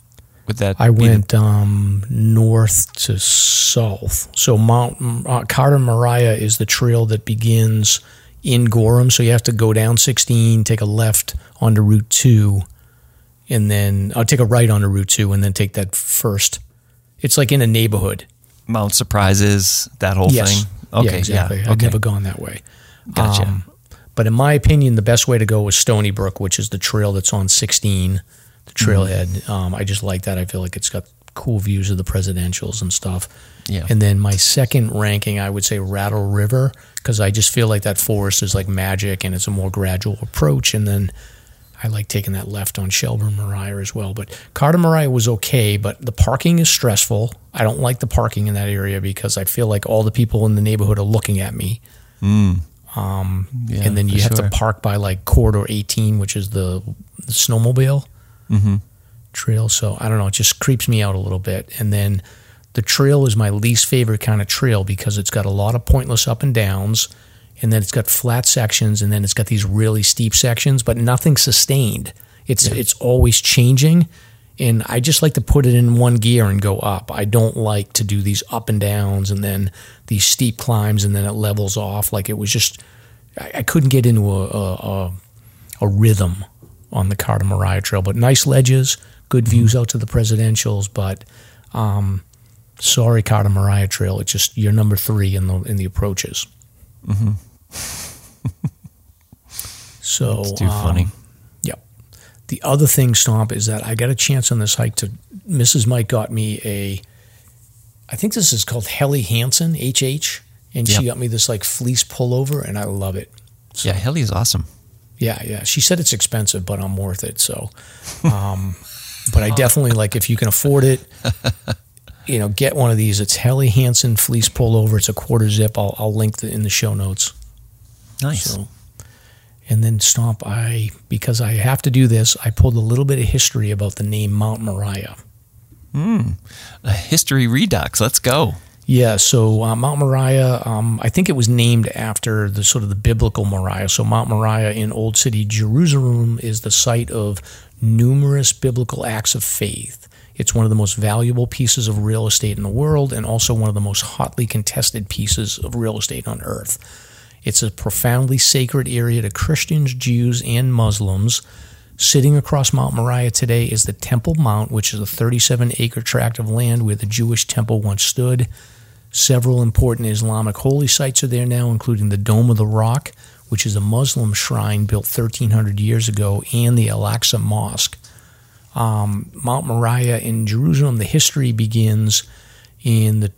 Would that I be the- went um, north to south. So Mount uh, Carter Moriah is the trail that begins in Gorham. So you have to go down 16, take a left onto Route 2, and then I'll take a right onto Route 2, and then take that first. It's like in a neighborhood. Mount Surprises, that whole yes. thing? Okay, yeah, exactly. Yeah, I've never gone that way. Gotcha. Um, but in my opinion, the best way to go is Stony Brook, which is the trail that's on 16, the trailhead. Mm-hmm. Um, I just like that. I feel like it's got cool views of the presidentials and stuff. Yeah. And then my second ranking, I would say Rattle River, because I just feel like that forest is like magic and it's a more gradual approach. And then I like taking that left on Shelburne Moriah as well. But Carter Moriah was okay, but the parking is stressful. I don't like the parking in that area because I feel like all the people in the neighborhood are looking at me. Yeah, and then you have sure. to park by like corridor 18, which is the, the snowmobile Mm-hmm. trail. So I don't know, it just creeps me out a little bit. And then the trail is my least favorite kind of trail because it's got a lot of pointless up and downs, and then it's got flat sections, and then it's got these really steep sections, but nothing sustained. It's it's always changing, And I just like to put it in one gear and go up. I don't like to do these up and downs and then these steep climbs and then it levels off. Like it was just, I, I couldn't get into a, a, a, rhythm on the Carter Moriah Trail. But nice ledges, good views out to the presidentials. But um, sorry, Carter Moriah Trail. It's just you're number three in the in the approaches. so It's too um, funny. Yep. The other thing, Stomp, is that I got a chance on this hike to. Mrs. Mike got me a. I think this is called Helly Hansen HH, and she got me this like fleece pullover, and I love it. Yeah, Helly is awesome. Yeah, yeah. She said it's expensive, but I'm worth it. So, um, but I definitely like if you can afford it, you know, get one of these. It's Helly Hansen fleece pullover. It's a quarter zip. I'll, I'll link the, in the show notes. Nice. So, and then Stomp, I because I have to do this, I pulled a little bit of history about the name Mount Moriah. A history redux. Let's go. Yeah, so uh, Mount Moriah, um, I think it was named after the sort of the biblical Moriah. So Mount Moriah in Old City Jerusalem is the site of numerous biblical acts of faith. It's one of the most valuable pieces of real estate in the world, and also one of the most hotly contested pieces of real estate on earth. It's a profoundly sacred area to Christians, Jews, and Muslims. Sitting across Mount Moriah today is the Temple Mount, which is a 37 acre tract of land where the Jewish temple once stood. Several important Islamic holy sites are there now, including the Dome of the Rock, which is a Muslim shrine built 1,300 years ago, and the Al Aqsa Mosque. Um, Mount Moriah in Jerusalem, the history begins in the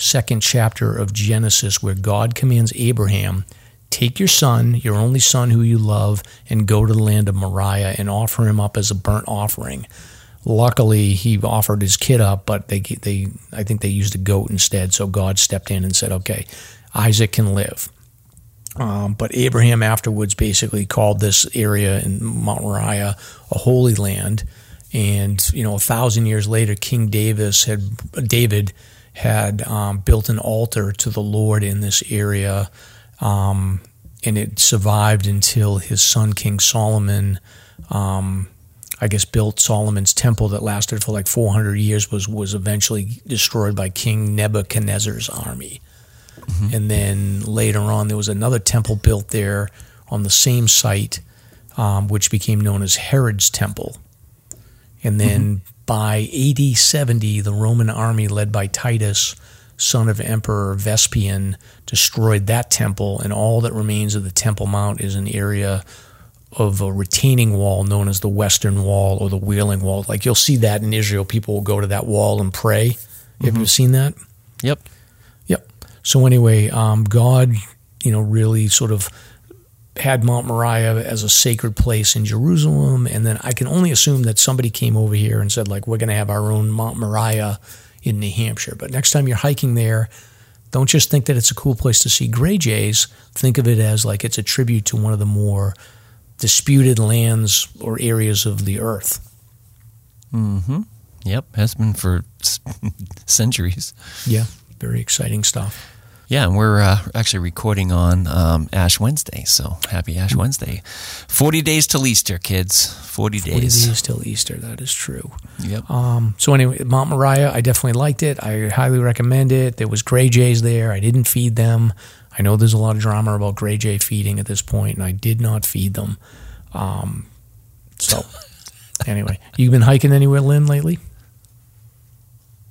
22nd chapter of Genesis, where God commands Abraham, Take your son, your only son who you love, and go to the land of Moriah and offer him up as a burnt offering. Luckily, he offered his kid up, but they they I think they used a goat instead. So God stepped in and said, "Okay, Isaac can live." Um, but Abraham afterwards basically called this area in Mount Moriah a holy land, and you know a thousand years later, King Davis had David had um, built an altar to the Lord in this area, um, and it survived until his son King Solomon. Um, I guess built Solomon's temple that lasted for like 400 years was was eventually destroyed by King Nebuchadnezzar's army. And then later on, there was another temple built there on the same site, um, which became known as Herod's Temple. And then by AD 70, the Roman army led by Titus, son of Emperor Vespian, destroyed that temple, and all that remains of the Temple Mount is an area of a retaining wall known as the Western Wall or the Wailing Wall. Like you'll see that in Israel, people will go to that wall and pray. Have you seen that? Yep. Yep. So anyway, um, God, you know, really sort of had Mount Moriah as a sacred place in Jerusalem, and then I can only assume that somebody came over here and said, like, we're going to have our own Mount Moriah in New Hampshire. But next time you're hiking there, don't just think that it's a cool place to see gray jays. Think of it as like it's a tribute to one of the more disputed lands or areas of the earth. Hmm. Yep. Has been for centuries. Yeah, very exciting stuff. Yeah, and we're uh, actually recording on um, Ash Wednesday, so happy Ash Wednesday. 40 days till Easter, kids. 40 days. 40 days till Easter. That is true. Yep. Um, so anyway, Mount Moriah, I definitely liked it. I highly recommend it. There was gray jays there. I didn't feed them. I know there's a lot of drama about gray jay feeding at this point, and I did not feed them. Um, so anyway, you been hiking anywhere, Lynn, lately?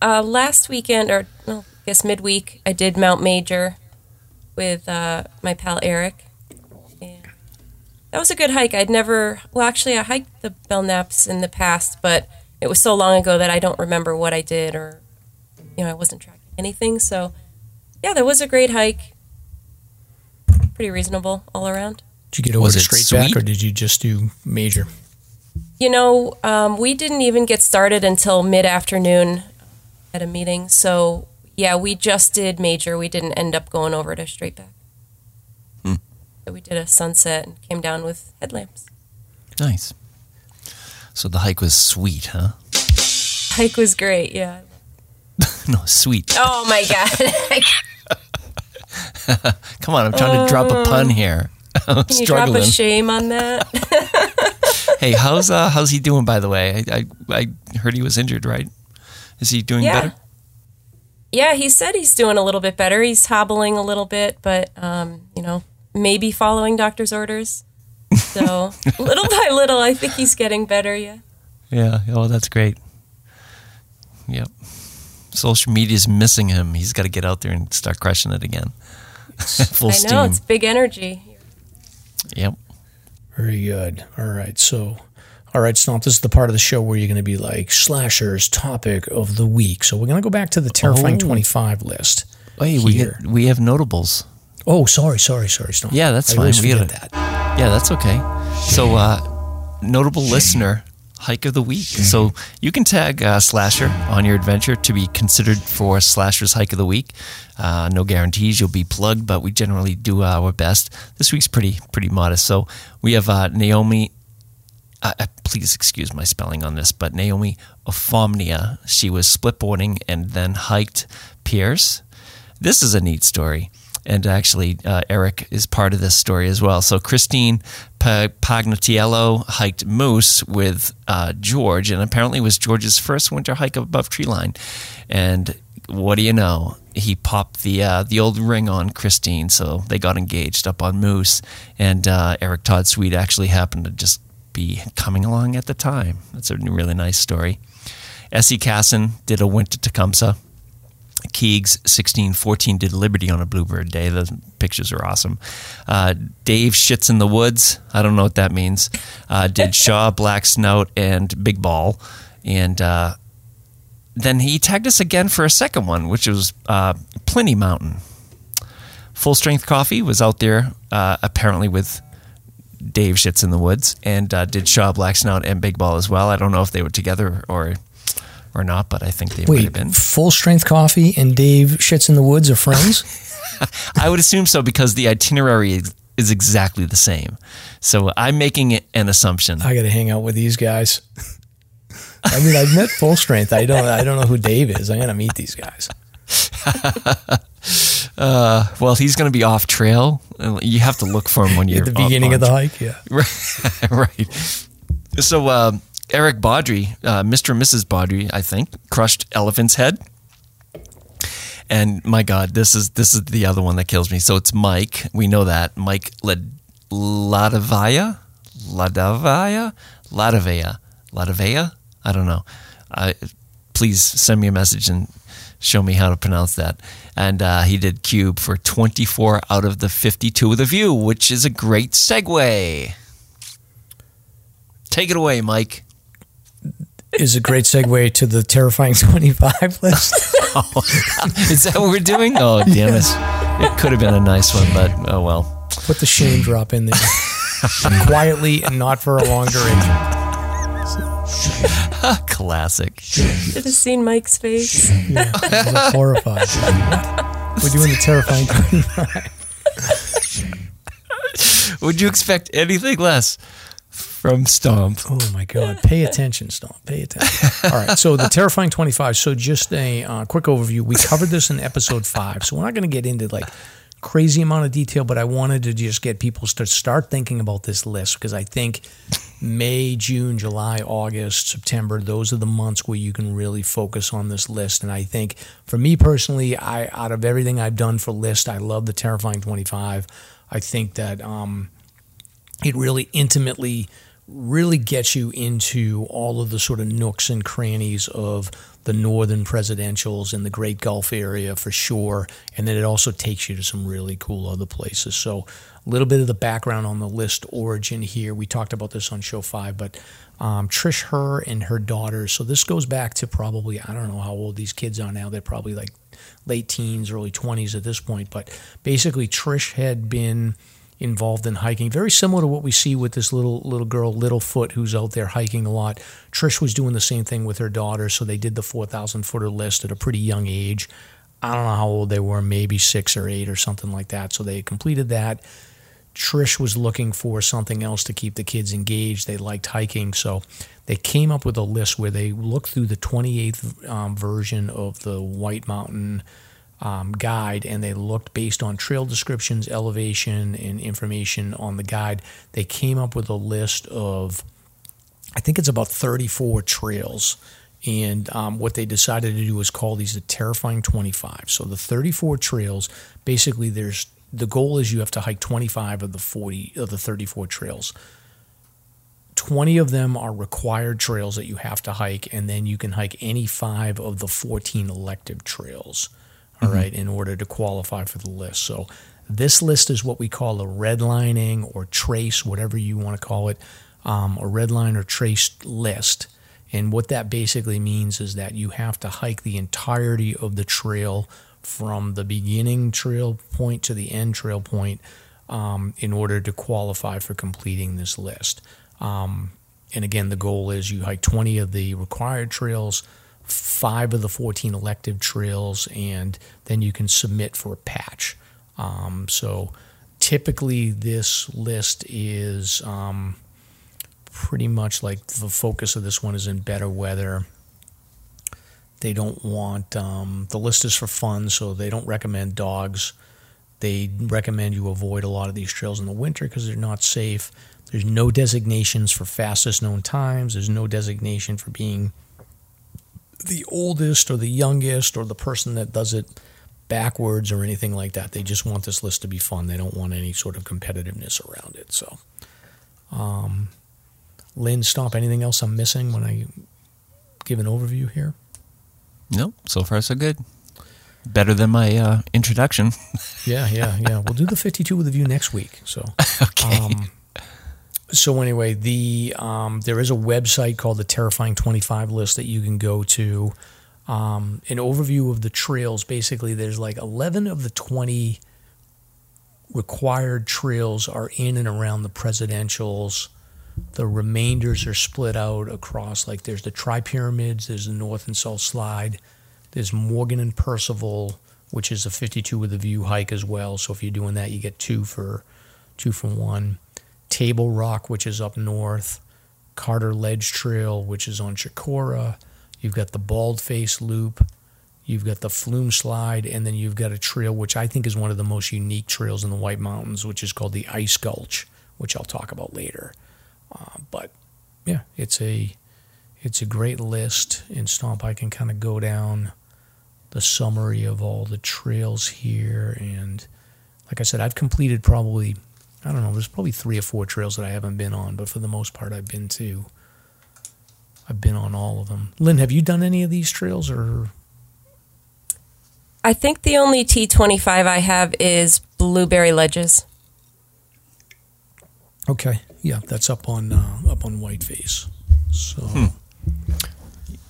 Uh, last weekend, or well, I guess midweek, I did Mount Major with uh, my pal Eric. And that was a good hike. I'd never, well, actually, I hiked the Belknaps in the past, but it was so long ago that I don't remember what I did or, you know, I wasn't tracking anything. So, yeah, that was a great hike. Pretty reasonable all around. Did you get over Was to it Straightback, or did you just do major? You know, um, we didn't even get started until mid afternoon at a meeting. So, yeah, we just did major. We didn't end up going over to Straightback. So we did a sunset and came down with headlamps. Nice. So the hike was sweet, huh? Hike was great. Yeah. No, sweet. Oh my god! Come on, I'm trying to drop a pun here. I'm Can you drop a shame on that? hey, how's uh, how's he doing? By the way, I, I I heard he was injured, right? Is he doing Yeah. better? Yeah, he said he's doing a little bit better. He's hobbling a little bit, but um, you know, maybe following doctor's orders. So little by little, I think he's getting better. Yeah. Yeah. Oh, that's great. Yep. Social media's missing him. He's got to get out there and start crushing it again. Full I know steam. it's big energy. Yep. Very good. All right. So, all right, Stomp, this is the part of the show where you're going to be like Slasher's topic of the week. So, we're going to go back to the terrifying Oh. 25 list. Hey, we get, we have notables. Oh, sorry, sorry, sorry, Stomp. Yeah, that's I fine. always We forget gotta- that. Yeah, that's okay. So, uh, notable listener hike of the week. So you can tag uh, Slasher on your adventure to be considered for Slasher's hike of the week. Uh, no guarantees you'll be plugged, but we generally do our best. This week's pretty pretty modest. So we have uh, Naomi. Uh, uh, please excuse my spelling on this, but Naomi Ophomnia. She was splitboarding and then hiked Pierce. This is a neat story. And actually, uh, Eric is part of this story as well. So, Christine Pa- Pagnatiello hiked Moose with uh, George, and apparently it was George's first winter hike above treeline. And what do you know? He popped the uh, the old ring on Christine, so they got engaged up on Moose. And uh, Eric Todd Sweet actually happened to just be coming along at the time. That's a really nice story. S.E. Casson did a winter Tecumseh. Keegs 1614 did Liberty on a Bluebird Day. The pictures are awesome. Uh, Dave Shits in the Woods. I don't know what that means. Uh, did Shaw, Black Snout, and Big Ball. And uh, then he tagged us again for a second one, which was uh, Pliny Mountain. Full Strength Coffee was out there uh, apparently with Dave Shits in the Woods and uh, did Shaw, Black Snout, and Big Ball as well. I don't know if they were together or or not, but I think they might Wait, have been. full strength coffee and Dave shits in the woods are friends? I would assume so because the itinerary is, is exactly the same. So I'm making an assumption. I got to hang out with these guys. I mean, I've met full strength. I don't. I don't know who Dave is. I got to meet these guys. well, he's going to be off trail. You have to look for him when you're At the beginning of the hike, yeah. right. So uh, Eric Baudry, uh, Mr. and Mrs. Baudry, I think, crushed Elephant's Head. And my God, this is this is the other one that kills me. So it's Mike. We know that Mike Lad- Ladavaya, Ladavaya, Ladavaya, Ladavaya. I don't know. Uh, please send me a message and show me how to pronounce that. And uh, he did Cube for 24 out of the 52 of the view, which is a great segue. Take it away, Mike. Is a great segue to the terrifying 25 list. Is that what we're doing? Oh, damn it. It could have been a nice one, but oh well. Put the shame drop in there. Quietly and not for a long duration. Classic. Should have seen Mike's face. Yeah, I was horrified. What? We're doing the terrifying 25. Would you expect anything less from Stomp? Oh my God. Pay attention, Stomp. Pay attention. All right. So the Terrifying 25. So just a uh, quick overview. We covered this in episode five. So we're not going to get into like crazy amount of detail, but I wanted to just get people to start thinking about this list because I think May, June, July, August, September, those are the months where you can really focus on this list. And I think for me personally, I out of everything I've done for list, I love the Terrifying 25. I think that um, it really intimately really gets you into all of the sort of nooks and crannies of the northern presidentials and the Great Gulf area for sure. And then it also takes you to some really cool other places. So a little bit of the background on the list origin here. We talked about this on show five, but um, Trish Herr and her daughters. So this goes back to probably, I don't know how old these kids are now. They're probably like late teens, early 20s at this point. But basically, Trish had been involved in hiking, very similar to what we see with this little little girl, Littlefoot, who's out there hiking a lot. Trish was doing the same thing with her daughter, so they did the 4,000 footer list at a pretty young age. I don't know how old they were, maybe six or eight or something like that. So they completed that. Trish was looking for something else to keep the kids engaged. They liked hiking, so they came up with a list where they looked through the 28th um, version of the White Mountain um, guide and they looked based on trail descriptions, elevation, and information on the guide. They came up with a list of I think it's about 34 trails. And um, what they decided to do was call these the Terrifying 25. So the 34 trails, basically, there's the goal is you have to hike 25 of the 40 of the 34 trails. 20 of them are required trails that you have to hike, and then you can hike any five of the 14 elective trails, all right, in order to qualify for the list. So this list is what we call a redlining or trace, whatever you want to call it, um, a redline or trace list. And what that basically means is that you have to hike the entirety of the trail from the beginning trail point to the end trail point um, in order to qualify for completing this list. Um, and again, the goal is you hike 20 of the required trails, five of the 14 elective trails, and then you can submit for a patch. Um, so typically, this list is um, pretty much like the focus of this one is in better weather. They don't want um, the list is for fun, so they don't recommend dogs. They recommend you avoid a lot of these trails in the winter because they're not safe. There's no designations for fastest known times. There's no designation for being the oldest or the youngest or the person that does it backwards or anything like that. They just want this list to be fun. They don't want any sort of competitiveness around it. So, um, Lynn, Stomp. Anything else I'm missing when I give an overview here? Nope. So far, so good. Better than my uh, introduction. Yeah, yeah, yeah. We'll do the 52 with a view next week. So, okay. Um, so anyway, the um, there is a website called the Terrifying 25 list that you can go to. Um, an overview of the trails. Basically, there's like 11 of the 20 required trails are in and around the presidentials. The remainders are split out across like there's the Tri Pyramids, there's the North and South Slide, there's Morgan and Percival, which is a 52 with a view hike as well. So if you're doing that, you get two for two for one. Table Rock, which is up north. Carter Ledge Trail, which is on Chocorua. You've got the Bald Face Loop. You've got the Flume Slide, and then you've got a trail which I think is one of the most unique trails in the White Mountains, which is called the Ice Gulch, which I'll talk about later. Uh, but yeah, it's a it's a great list. In Stomp, I can kind of go down the summary of all the trails here, and like I said, I've completed probably I don't know. There's probably three or four trails that I haven't been on, but for the most part, I've been to. I've been on all of them. Lynn, have you done any of these trails, or I think the only T25 I have is Blueberry Ledges. Okay, yeah, that's up on uh, up on Whiteface. So Hmm.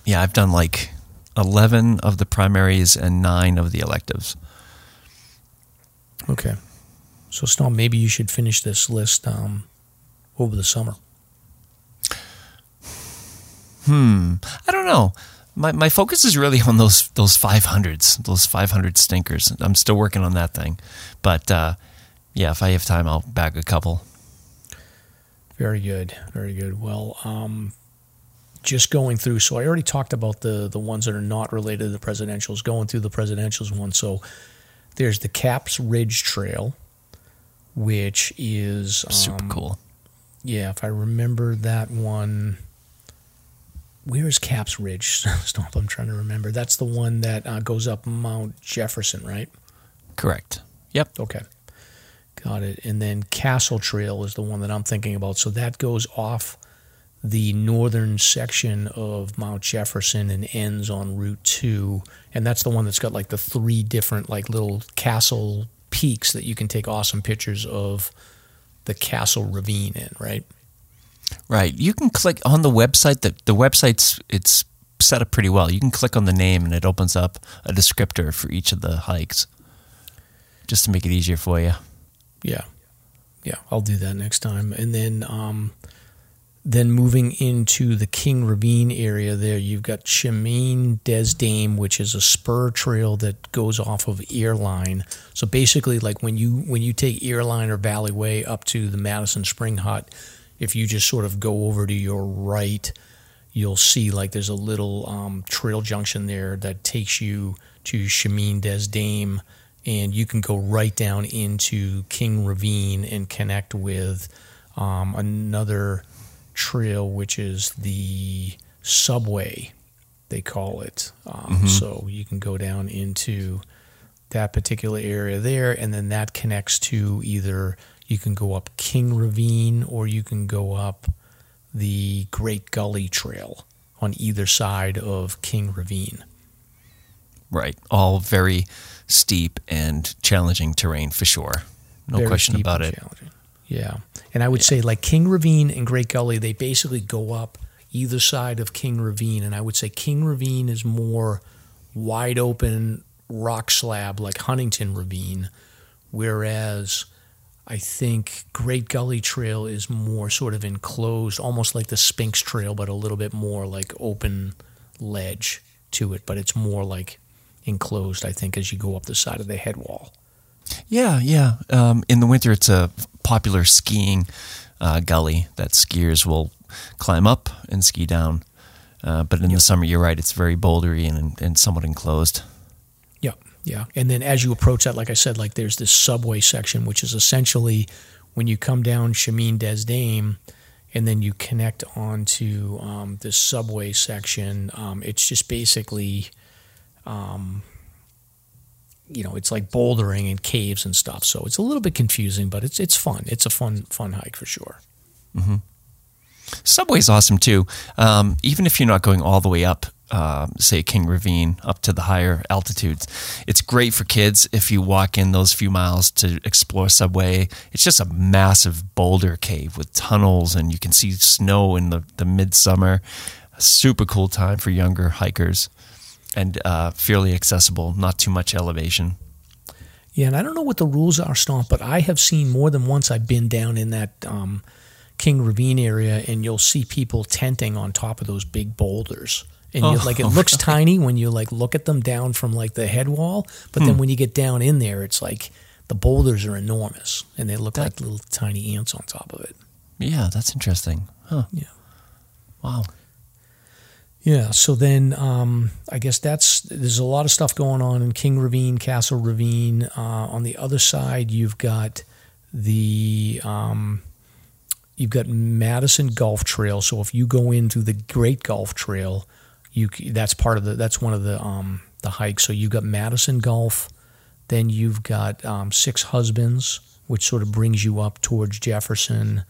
Yeah, I've done like 11 of the primaries and nine of the electives. okay, so Stomp, maybe you should finish this list um, over the summer. Hmm. I don't know. My, my focus is really on those those 500s, those 500 stinkers. I'm still working on that thing. But uh, yeah, if I have time, I'll bag a couple. Very good, very good. Well, um, just going through. So I already talked about the the ones that are not related to the presidentials. Going through the presidentials one. So there's the Caps Ridge Trail, which is Super um, cool. Yeah, if I remember that one. Where is Caps Ridge? Stomp, I'm trying to remember. That's the one that uh, goes up Mount Jefferson, right? Correct. Yep. Okay. Got it. And then Castle Trail is the one that I'm thinking about. So that goes off the northern section of Mount Jefferson and ends on Route 2. And that's the one that's got like the three different, like little castle peaks that you can take awesome pictures of the castle ravine in, right? Right. You can click on the website. The, the website's it's set up pretty well. You can click on the name and it opens up a descriptor for each of the hikes just to make it easier for you. Yeah, yeah, I'll do that next time. And then, um, then moving into the King Ravine area, there you've got Chemin des Dames, which is a spur trail that goes off of Airline. So basically, like when you when you take Airline or Valley Way up to the Madison Spring Hut, if you just sort of go over to your right, you'll see like there's a little um, trail junction there that takes you to Chemin des Dames and you can go right down into King Ravine and connect with um, another trail, which is the subway, they call it. Um, So you can go down into that particular area there, and then that connects to either you can go up King Ravine or you can go up the Great Gully Trail on either side of King Ravine. Right. All very steep and challenging terrain for sure. No Very question about it. challenging. Yeah. And I would say like King Ravine and Great Gully, they basically go up either side of King Ravine. And I would say King Ravine is more wide open rock slab like Huntington Ravine, whereas I think Great Gully Trail is more sort of enclosed, almost like the Sphinx Trail, but a little bit more like open ledge to it. But it's more like enclosed, I think, as you go up the side of the head wall. Yeah, yeah. Um, in the winter, it's a popular skiing uh, gully that skiers will climb up and ski down. Uh, but in the summer, you're right; it's very bouldery and, and somewhat enclosed. Yeah, yeah. And then as you approach that, like I said, like there's this subway section, which is essentially when you come down Chemin des Dames and then you connect onto um, this subway section. Um, it's just basically, um, you know, it's like bouldering and caves and stuff. So it's a little bit confusing, but it's it's fun. It's a fun fun hike for sure. Subway's awesome too. Um, even if you're not going all the way up, uh, say King Ravine, up to the higher altitudes, it's great for kids if you walk in those few miles to explore Subway. It's just a massive boulder cave with tunnels, and you can see snow in the, the midsummer. A super cool time for younger hikers, and uh, fairly accessible. Not too much elevation. Yeah, and I don't know what the rules are, Stomp, but I have seen more than once. I've been down in that um, King Ravine area, and you'll see people tenting on top of those big boulders. And Oh, like it looks tiny when you like look at them down from like the head wall, but then when you get down in there, it's like the boulders are enormous, and they look like little tiny ants on top of it. Yeah, that's interesting. Huh. Yeah. Wow. Yeah. So then, um, I guess that's there's a lot of stuff going on in King Ravine, Castle Ravine. Uh, on the other side, you've got the um, you've got Madison Gulf Trail. So if you go into the Great Gulf Trail, you that's part of the that's one of the um, the hikes. So you've got Madison Gulf, then you've got um, Six Husbands, which sort of brings you up towards Jefferson.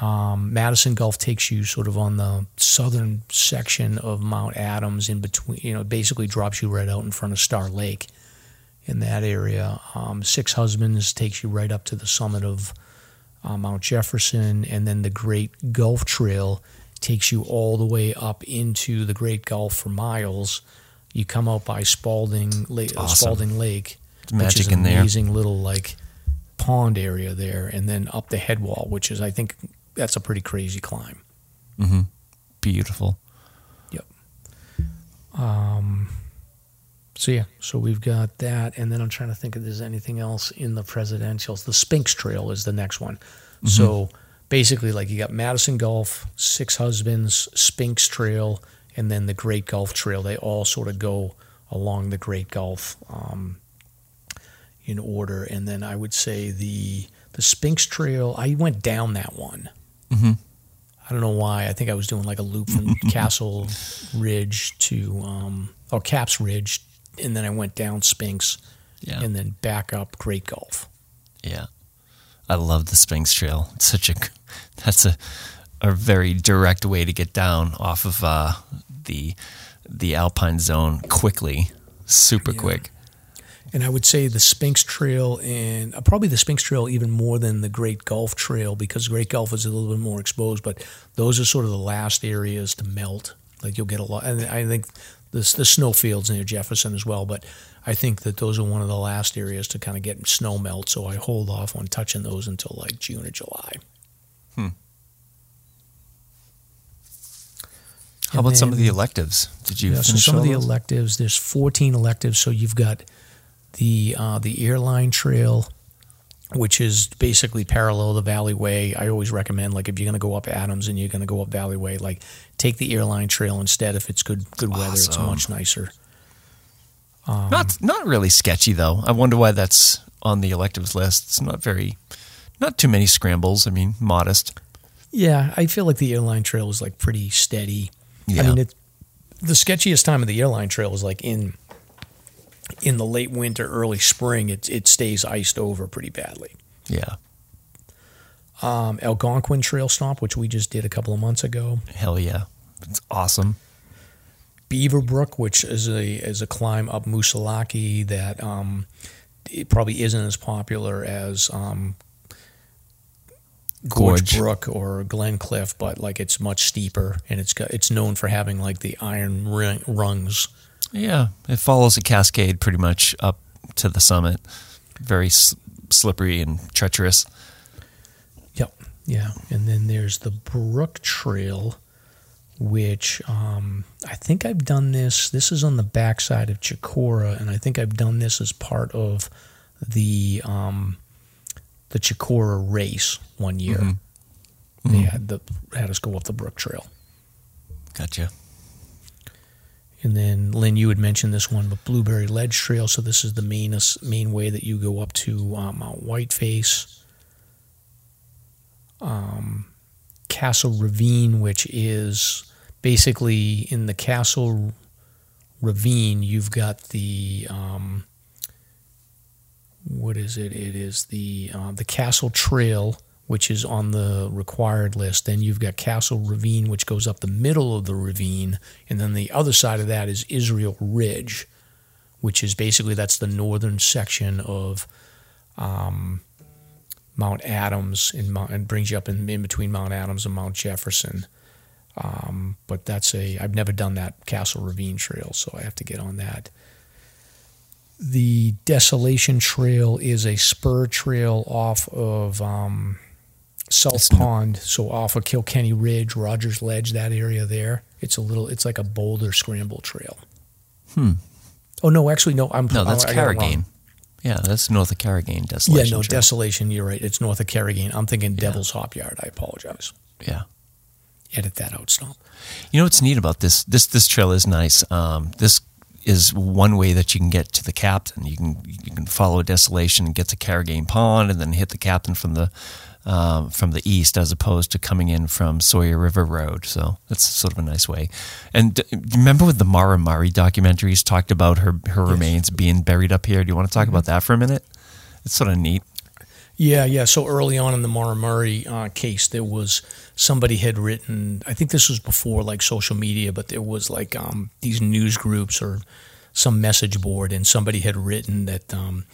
Um, Madison Gulf takes you sort of on the southern section of Mount Adams, in between. You know, it basically drops you right out in front of Star Lake, in that area. Um, Six Husbands takes you right up to the summit of uh, Mount Jefferson, and then the Great Gulf Trail takes you all the way up into the Great Gulf for miles. You come out by Spalding Lake, uh, Awesome. Spalding Lake, There's which magic is an in there. amazing little like pond area there, and then up the headwall, which is I think that's a pretty crazy climb. Beautiful. Yep. Um, so yeah, so we've got that, and then I'm trying to think if there's anything else in the presidentials. The Sphinx Trail is the next one. So basically, like you got Madison Gulf, Six Husbands, Sphinx Trail, and then the Great Gulf Trail. They all sort of go along the Great Gulf um, in order, and then I would say the the Sphinx Trail. I went down that one. I don't know why. I think I was doing like a loop from Castle Ridge to um, or Caps Ridge, and then I went down Sphinx, Yeah. and then back up Great Gulf. Yeah. I love the Sphinx Trail. It's such a that's a a very direct way to get down off of uh, the the Alpine zone quickly, super quick. And I would say the Sphinx Trail and uh, probably the Sphinx Trail even more than the Great Gulf Trail because Great Gulf is a little bit more exposed, but those are sort of the last areas to melt. Like you'll get a lot, and I think the the snowfields near Jefferson as well. But I think that those are one of the last areas to kind of get snow melt. So I hold off on touching those until like June or July. How And about some of the electives? Did you Yeah, so some of the electives, there's 14 electives. So you've got the uh, the airline trail, which is basically parallel to the Valley Way. I always recommend, like, if you're going to go up Adams and you're going to go up Valley Way, like, take the airline trail instead. If it's good good weather, it's much nicer. not not really sketchy though. I wonder why that's on the electives list. It's not very not too many scrambles. I mean, modest. Yeah, I feel like the airline trail is like pretty steady. Yeah. I mean, it, the sketchiest time of the airline trail is like in in the late winter, early spring. It it stays iced over pretty badly. Yeah. Um, Algonquin Trail Stomp, which we just did a couple of months ago. Hell yeah. It's awesome. Beaver Brook, which is a is a climb up Moosilauke that um, it probably isn't as popular as um, Gorge, Gorge. Brook or Glen Cliff, but like it's much steeper and it's got it's known for having like the iron ring, rungs. Yeah. It follows a cascade pretty much up to the summit. Very s- slippery and treacherous. Yep. Yeah. And then there's the Brook Trail, which um, I think I've done this. This is on the backside of Chocorua, and I think I've done this as part of the um, the Chocorua race one year. They had the had us go up the Brook Trail. Gotcha. And then Lynn, you had mentioned this one, the Blueberry Ledge Trail. So this is the main main way that you go up to uh, Mount Whiteface, um, Castle Ravine, which is basically in the Castle Ravine. You've got the um, what is it? It is the uh, the Castle Trail, which is on the required list. Then you've got Castle Ravine, which goes up the middle of the ravine, and then the other side of that is Israel Ridge, which is basically that's the northern section of um, Mount Adams and, Mount, and brings you up in, in between Mount Adams and Mount Jefferson. Um, but that's a I've never done that Castle Ravine Trail, so I have to get on that. The Desolation Trail is a spur trail off of um, South Pond, so off of Kilkenny Ridge, Rogers Ledge, that area there. It's a little, it's like a boulder scramble trail. Hmm. Oh no, actually no, I'm No, that's I got it wrong. Carrigain. Yeah, that's north of Carrigain. Desolation. Yeah, no, Trail. Desolation. You're right. It's north of Carrigain. I'm thinking Devil's Hop Yard. I apologize. yeah. Edit that out, Stomp. You know what's neat about this? This this trail is nice. Um, this is one way that you can get to the captain. You can you can follow Desolation and get to Carrigain Pond, and then hit the captain from the um, from the east, as opposed to coming in from Sawyer River Road. So that's sort of a nice way. And d- remember, with the Maura Murray documentaries, talked about her her remains being buried up here. Do you want to talk about that for a minute? It's sort of neat. Yeah, yeah. So early on in the Maura Murray uh, case, there was somebody had written. I think this was before like social media, but there was like um, these news groups or some message board, and somebody had written that um,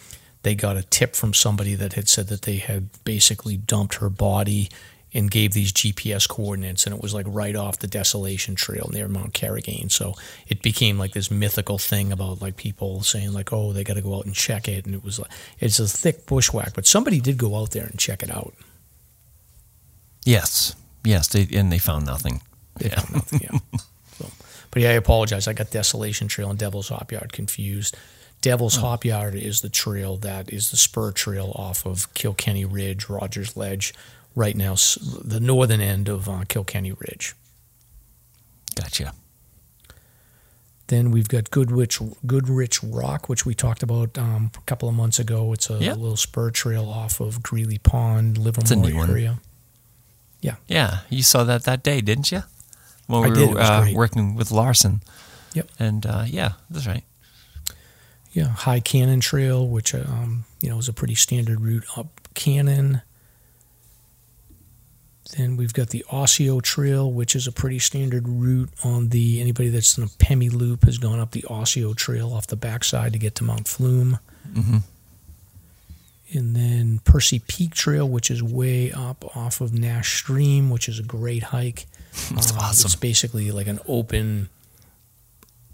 they got a tip from somebody that had said that they had basically dumped her body and gave these GPS coordinates, and it was like right off the Desolation Trail near Mount Carrigain. So it became like this mythical thing about like people saying like, oh, they got to go out and check it, and it was like it's a thick bushwhack, but somebody did go out there and check it out. Yes, yes, they, and they found nothing. They found nothing. Yeah. so, but yeah, I apologize. I got Desolation Trail and Devil's Hop Yard confused. Devil's Hop Yard is the trail that is the spur trail off of Kilkenny Ridge, Rogers Ledge, right now, the northern end of uh, Kilkenny Ridge. Gotcha. Then we've got Goodrich, Goodrich Rock, which we talked about um, a couple of months ago. It's a Yeah. little spur trail off of Greeley Pond, a Livermore neat one. area. Yeah, yeah, you saw that that day, didn't you? When I we did, were uh, working with Larson. Yep. And uh, yeah, that's right. Yeah, High Cannon Trail, which um, you know is a pretty standard route up Cannon. Then we've got the Osseo Trail, which is a pretty standard route on the anybody that's in the Pemi Loop has gone up the Osseo Trail off the backside to get to Mount Flume. hmm And then Percy Peak Trail, which is way up off of Nash Stream, which is a great hike. That's Um, awesome. It's basically like an open.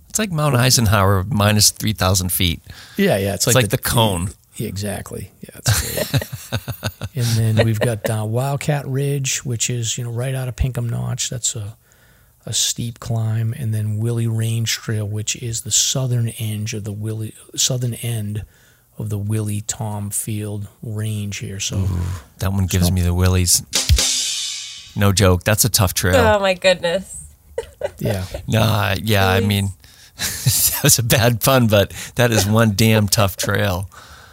It's like Mount Eisenhower minus 3,000 feet. Yeah, yeah. It's It's like, the, cone. Yeah, exactly. Yeah, it's great. and then we've got uh, Wildcat Ridge, which is you know right out of Pinkham Notch. That's a a steep climb, and then Willey Range Trail, which is the southern end of the Willey southern end of the Willey Tom Field Range here. So That one gives So- me the willies. No joke. That's a tough trail. Oh my goodness. yeah, Nah, yeah, I mean, that was a bad pun, but that is one damn tough trail.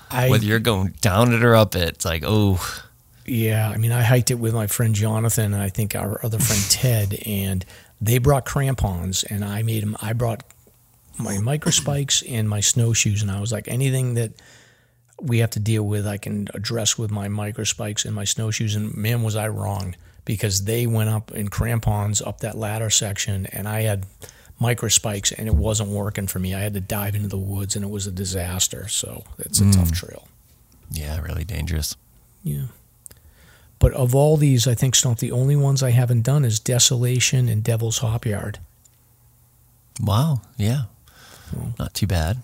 I Whether you're going down it or up it, it's like, oh, Yeah, I mean, I hiked it with my friend Jonathan and I think our other friend Ted, and they brought crampons, and I made them. I brought my micro spikes and my snowshoes, and I was like, anything that we have to deal with, I can address with my micro spikes and my snowshoes. And man, was I wrong because they went up in crampons up that ladder section, and I had micro spikes, and it wasn't working for me. I had to dive into the woods, and it was a disaster. So it's a tough trail. Yeah, really dangerous. Yeah. But of all these, I think Stomp, the only ones I haven't done is Desolation and Devil's Hop Yard. Wow. Yeah. Not too bad.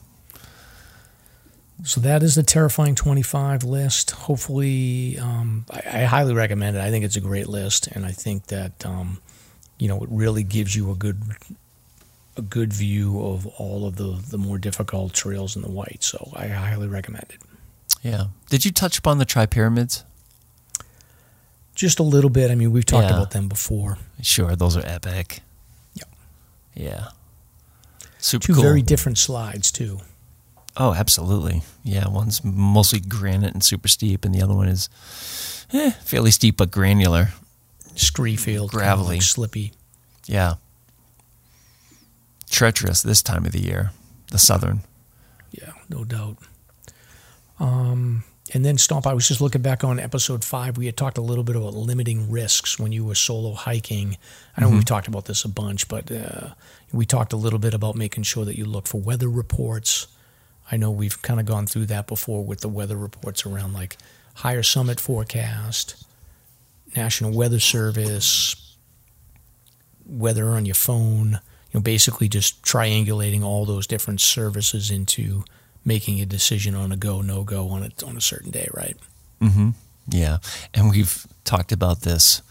So that is the Terrifying 25 list. Hopefully, um, I, I highly recommend it. I think it's a great list, and I think that um, you know it really gives you a good a good view of all of the the more difficult trails in the white. So I highly recommend it. Yeah. Did you touch upon the tri pyramids? Just a little bit. I mean, we've talked Yeah. about them before. Sure, those are epic. Yeah. Yeah. Super Two cool. very different slides too. oh, absolutely. Yeah, one's mostly granite and super steep, and the other one is eh, fairly steep but granular. Scree field, kind of Gravelly. like slippy. Yeah. Treacherous this time of the year, the southern. Yeah, no doubt. Um, and then Stomp, I was just looking back on episode five. We had talked a little bit about limiting risks when you were solo hiking. I know we've talked about this a bunch, but uh, we talked a little bit about making sure that you look for weather reports. I know we've kind of gone through that before with the weather reports around like higher summit forecast, National Weather Service, weather on your phone. You know, basically just triangulating all those different services into making a decision on a go no go on a on a certain day, right? Yeah. And we've talked about this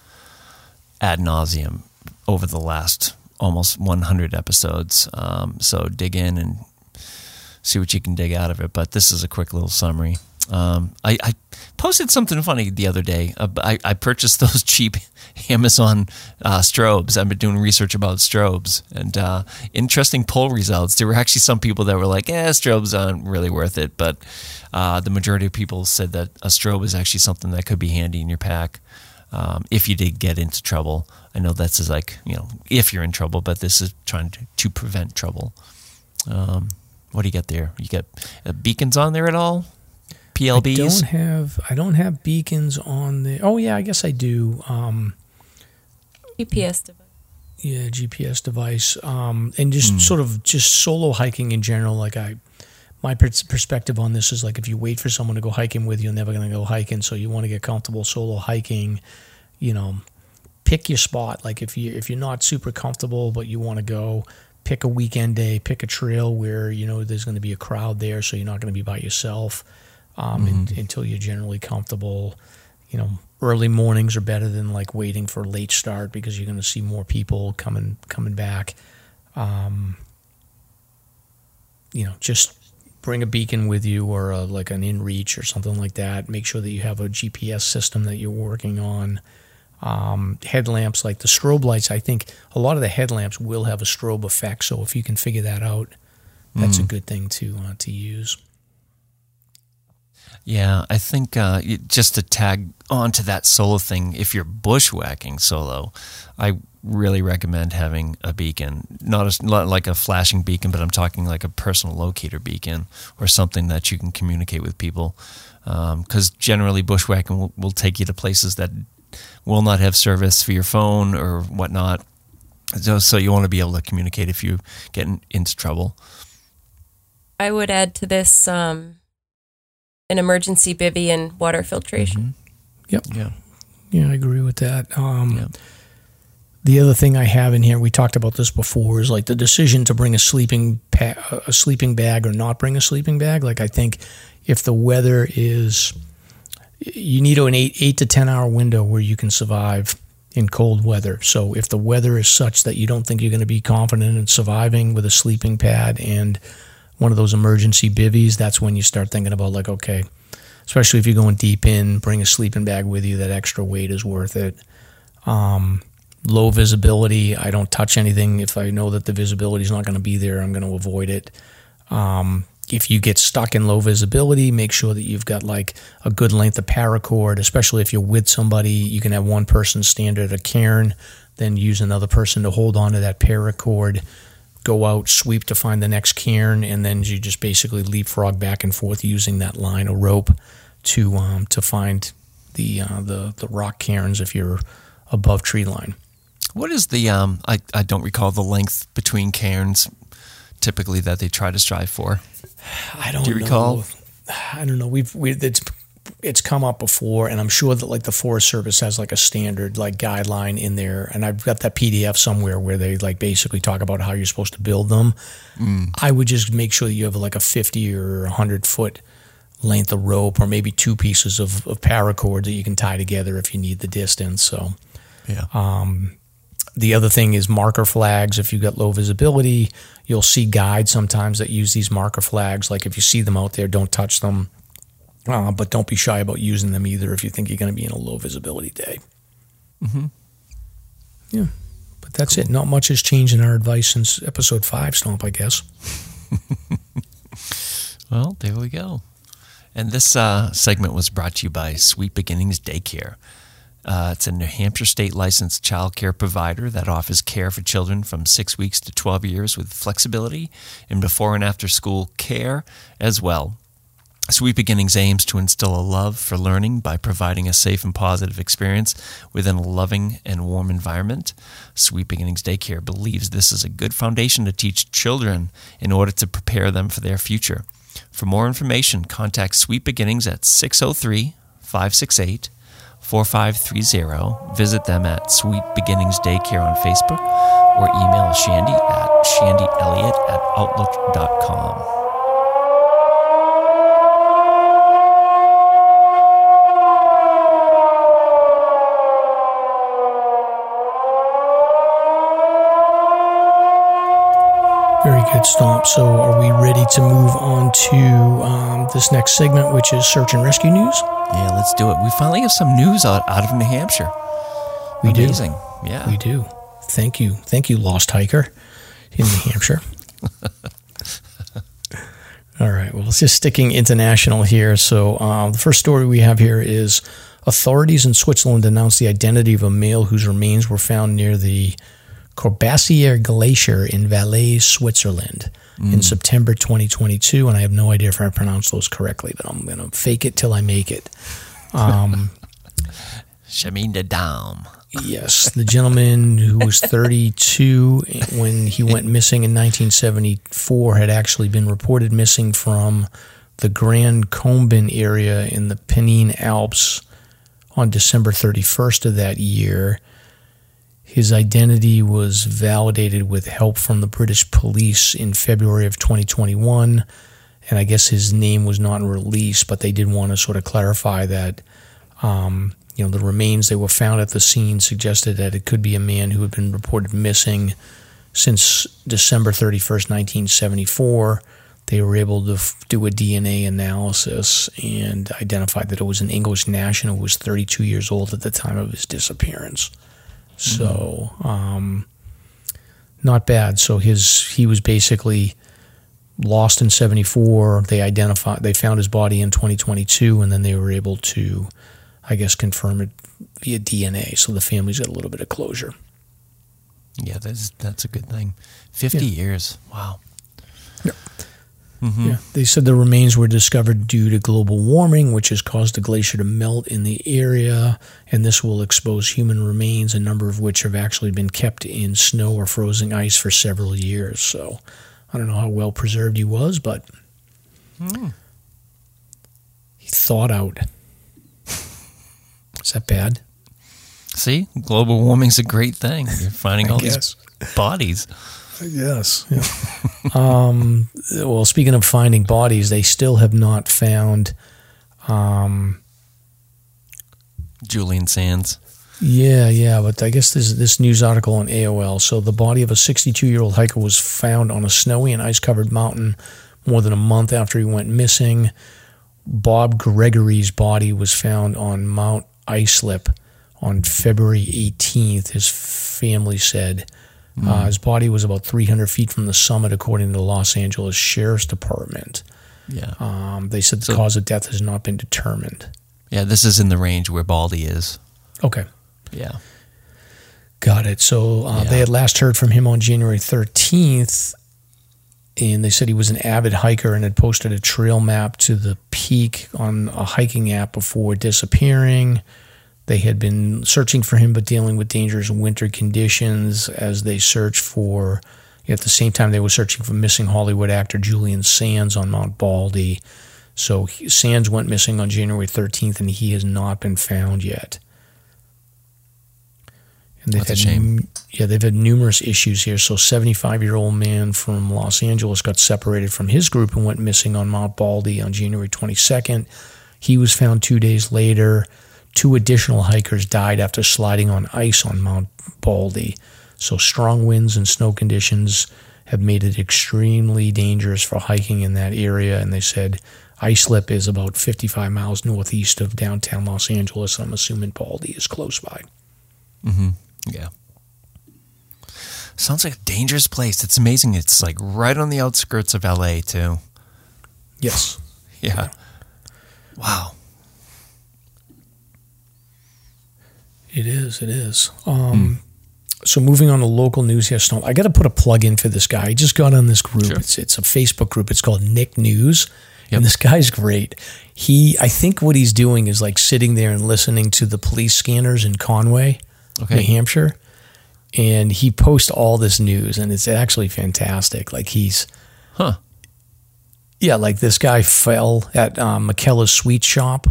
ad nauseum over the last almost 100 episodes. Um, so dig in and see what you can dig out of it. But this is a quick little summary. Um, I, I posted something funny the other day. Uh, I, I purchased those cheap Amazon uh, strobes. I've been doing research about strobes and uh, interesting poll results. There were actually some people that were like, "Yeah, strobes aren't really worth it," but uh, the majority of people said that a strobe is actually something that could be handy in your pack um, if you did get into trouble. I know that's like you know if you're in trouble, but this is trying to, prevent trouble. Um, what do you get there? You get uh, beacons on there at all? I don't have I don't have beacons on the. Oh yeah, I guess I do. Um, GPS device. yeah, GPS device, um, and just sort of just solo hiking in general. Like I, my perspective on this is like if you wait for someone to go hiking with you, you're never going to go hiking. So you want to get comfortable solo hiking. You know, pick your spot. Like if you if you're not super comfortable but you want to go, pick a weekend day, pick a trail where you know there's going to be a crowd there, so you're not going to be by yourself um, un- until you're generally comfortable. You know, early mornings are better than like waiting for a late start because you're going to see more people coming coming back. Um, you know, just bring a beacon with you or a, like an InReach or something like that. Make sure that you have a GPS system that you're working on. Um, headlamps like the strobe lights, I think a lot of the headlamps will have a strobe effect. So if you can figure that out, that's a good thing to uh, to use. Yeah, I think uh, just to tag on to that solo thing, if you're bushwhacking solo, I really recommend having a beacon. Not, as, not like a flashing beacon, but I'm talking like a personal locator beacon or something that you can communicate with people. Because generally, bushwhacking will, will take you to places that will not have service for your phone or whatnot. So, so you want to be able to communicate if you get in, into trouble. I would add to this um, an emergency bivy and water filtration. Yep. Yeah. Yeah, I agree with that. Um, Yeah. The other thing I have in here, we talked about this before, is like the decision to bring a sleeping pa- a sleeping bag or not bring a sleeping bag. Like I think if the weather is, you need an eight eight to ten hour window where you can survive in cold weather. So if the weather is such that you don't think you're going to be confident in surviving with a sleeping pad and one of those emergency bivvies, that's when you start thinking about like, okay, especially if you're going deep in, bring a sleeping bag with you. That extra weight is worth it. Um, low visibility, I don't touch anything. If I know that the visibility is not going to be there, I'm going to avoid it. Um, if you get stuck in low visibility, make sure that you've got like a good length of paracord, especially if you're with somebody. You can have one person stand at a cairn, then use another person to hold onto that paracord, go out, sweep to find the next cairn, and then you just basically leapfrog back and forth using that line of rope to um, to find the uh, the the rock cairns if you're above tree line. What is the um? I I don't recall the length between cairns typically that they try to strive for. I don't Do you know. recall? I don't know. We've we it's it's come up before, and I'm sure that like the Forest Service has like a standard like guideline in there, and I've got that PDF somewhere where they like basically talk about how you're supposed to build them. Mm. I would just make sure that you have like a 50 or 100 foot length of rope, or maybe two pieces of, of paracord that you can tie together if you need the distance. So Yeah. Um, the other thing is marker flags. If you've got low visibility, you'll see guides sometimes that use these marker flags. Like if you see them out there, don't touch them. Uh, but don't be shy about using them either if you think you're going to be in a low visibility day. Mm-hmm. Yeah. But that's it. Not much has changed in our advice since episode five, Stomp, I guess. Well, there we go. And this uh, segment was brought to you by Sweet Beginnings Daycare. Uh, it's a New Hampshire state licensed child care provider that offers care for children from six weeks to 12 years with flexibility in before and after school care as well. Sweet Beginnings aims to instill a love for learning by providing a safe and positive experience within a loving and warm environment. Sweet Beginnings Daycare believes this is a good foundation to teach children in order to prepare them for their future. For more information, contact Sweet Beginnings at 603 568 4530. Visit them at Sweet Beginnings Daycare on Facebook or email Shandy at shandyelliott at outlook.com. Very good, Stomp. So are we ready to move on to um, this next segment, which is search and rescue news? Yeah, let's do it. We finally have some news out, out of New Hampshire. We do. Amazing. Yeah. We do. Thank you. Thank you, Lost Hiker in New Hampshire. All right. Well, it's just sticking international here. So, uh, the first story we have here is authorities in Switzerland announced the identity of a male whose remains were found near the Corbassier Glacier in Valais, Switzerland in September 2022. And I have no idea if I pronounced those correctly, but I'm going to fake it till I make it. Um, Shamin de Dam. Yes, the gentleman who was 32 when he went missing in 1974 had actually been reported missing from the Grand Combin area in the Pennine Alps on December 31st of that year. His identity was validated with help from the British police in February of 2021. And I guess his name was not released, but they did want to sort of clarify that um, you know, the remains that were found at the scene suggested that it could be a man who had been reported missing since December 31st, 1974. They were able to f- do a DNA analysis and identified that it was an English national who was 32 years old at the time of his disappearance. So, um, not bad. So his he was basically lost in 74. They identified they found his body in 2022 and then they were able to I guess confirm it via DNA. So the family's got a little bit of closure. Yeah, that's that's a good thing. Fifty years. Wow. Yeah. Mm-hmm. They said the remains were discovered due to global warming, which has caused the glacier to melt in the area, and this will expose human remains, a number of which have actually been kept in snow or frozen ice for several years. So I don't know how well preserved he was, but hmm. he thawed out. Is that bad? See, global warming's a great thing. You're finding all guess. these bodies. Yes. Yeah. um, well, speaking of finding bodies, they still have not found. Um, Julian Sands. yeah, yeah, but I guess this this news article on AOL. So the body of a 62 year old hiker was found on a snowy and ice covered mountain more than a month after he went missing. Bob Gregory's body was found on Mount Islip on February 18th. His family said. Uh, his body was about 300 feet from the summit, according to the Los Angeles Sheriff's Department. Yeah. Um, they said the So- cause of death has not been determined. Yeah, this is in the range where Baldy is. Okay. Yeah. Got it. So uh, Yeah. they had last heard from him on January 13th, and they said he was an avid hiker and had posted a trail map to the peak on a hiking app before disappearing. They had been searching for him, but dealing with dangerous winter conditions as they searched for. At the same time, they were searching for missing Hollywood actor Julian Sands on Mount Baldy. So Sands went missing on January 13th, and he has not been found yet. And they've That's a had shame. n- yeah, they've had numerous issues here. So, 75 year old man from Los Angeles got separated from his group and went missing on Mount Baldy on January 22nd. He was found two days later. Two additional hikers died after sliding on ice on Mount Baldy. So, strong winds and snow conditions have made it extremely dangerous for hiking in that area. And they said "Ice Islip is about 55 miles northeast of downtown Los Angeles. I'm assuming Baldy is close by. Mm-hmm. Yeah. Sounds like a dangerous place. It's amazing. It's like right on the outskirts of LA, too. Yes. Yeah. Wow. It is. It is. Um, So moving on to local news here, Stomp. I got to put a plug in for this guy. I just got on this group. Sure. It's it's a Facebook group. It's called Nick News, Yep. and this guy's great. He, I think, what he's doing is like sitting there and listening to the police scanners in Conway, Okay. New Hampshire, and he posts all this news, and it's actually fantastic. Like he's Huh. yeah, like this guy fell at um, McKellar's Sweet Shop.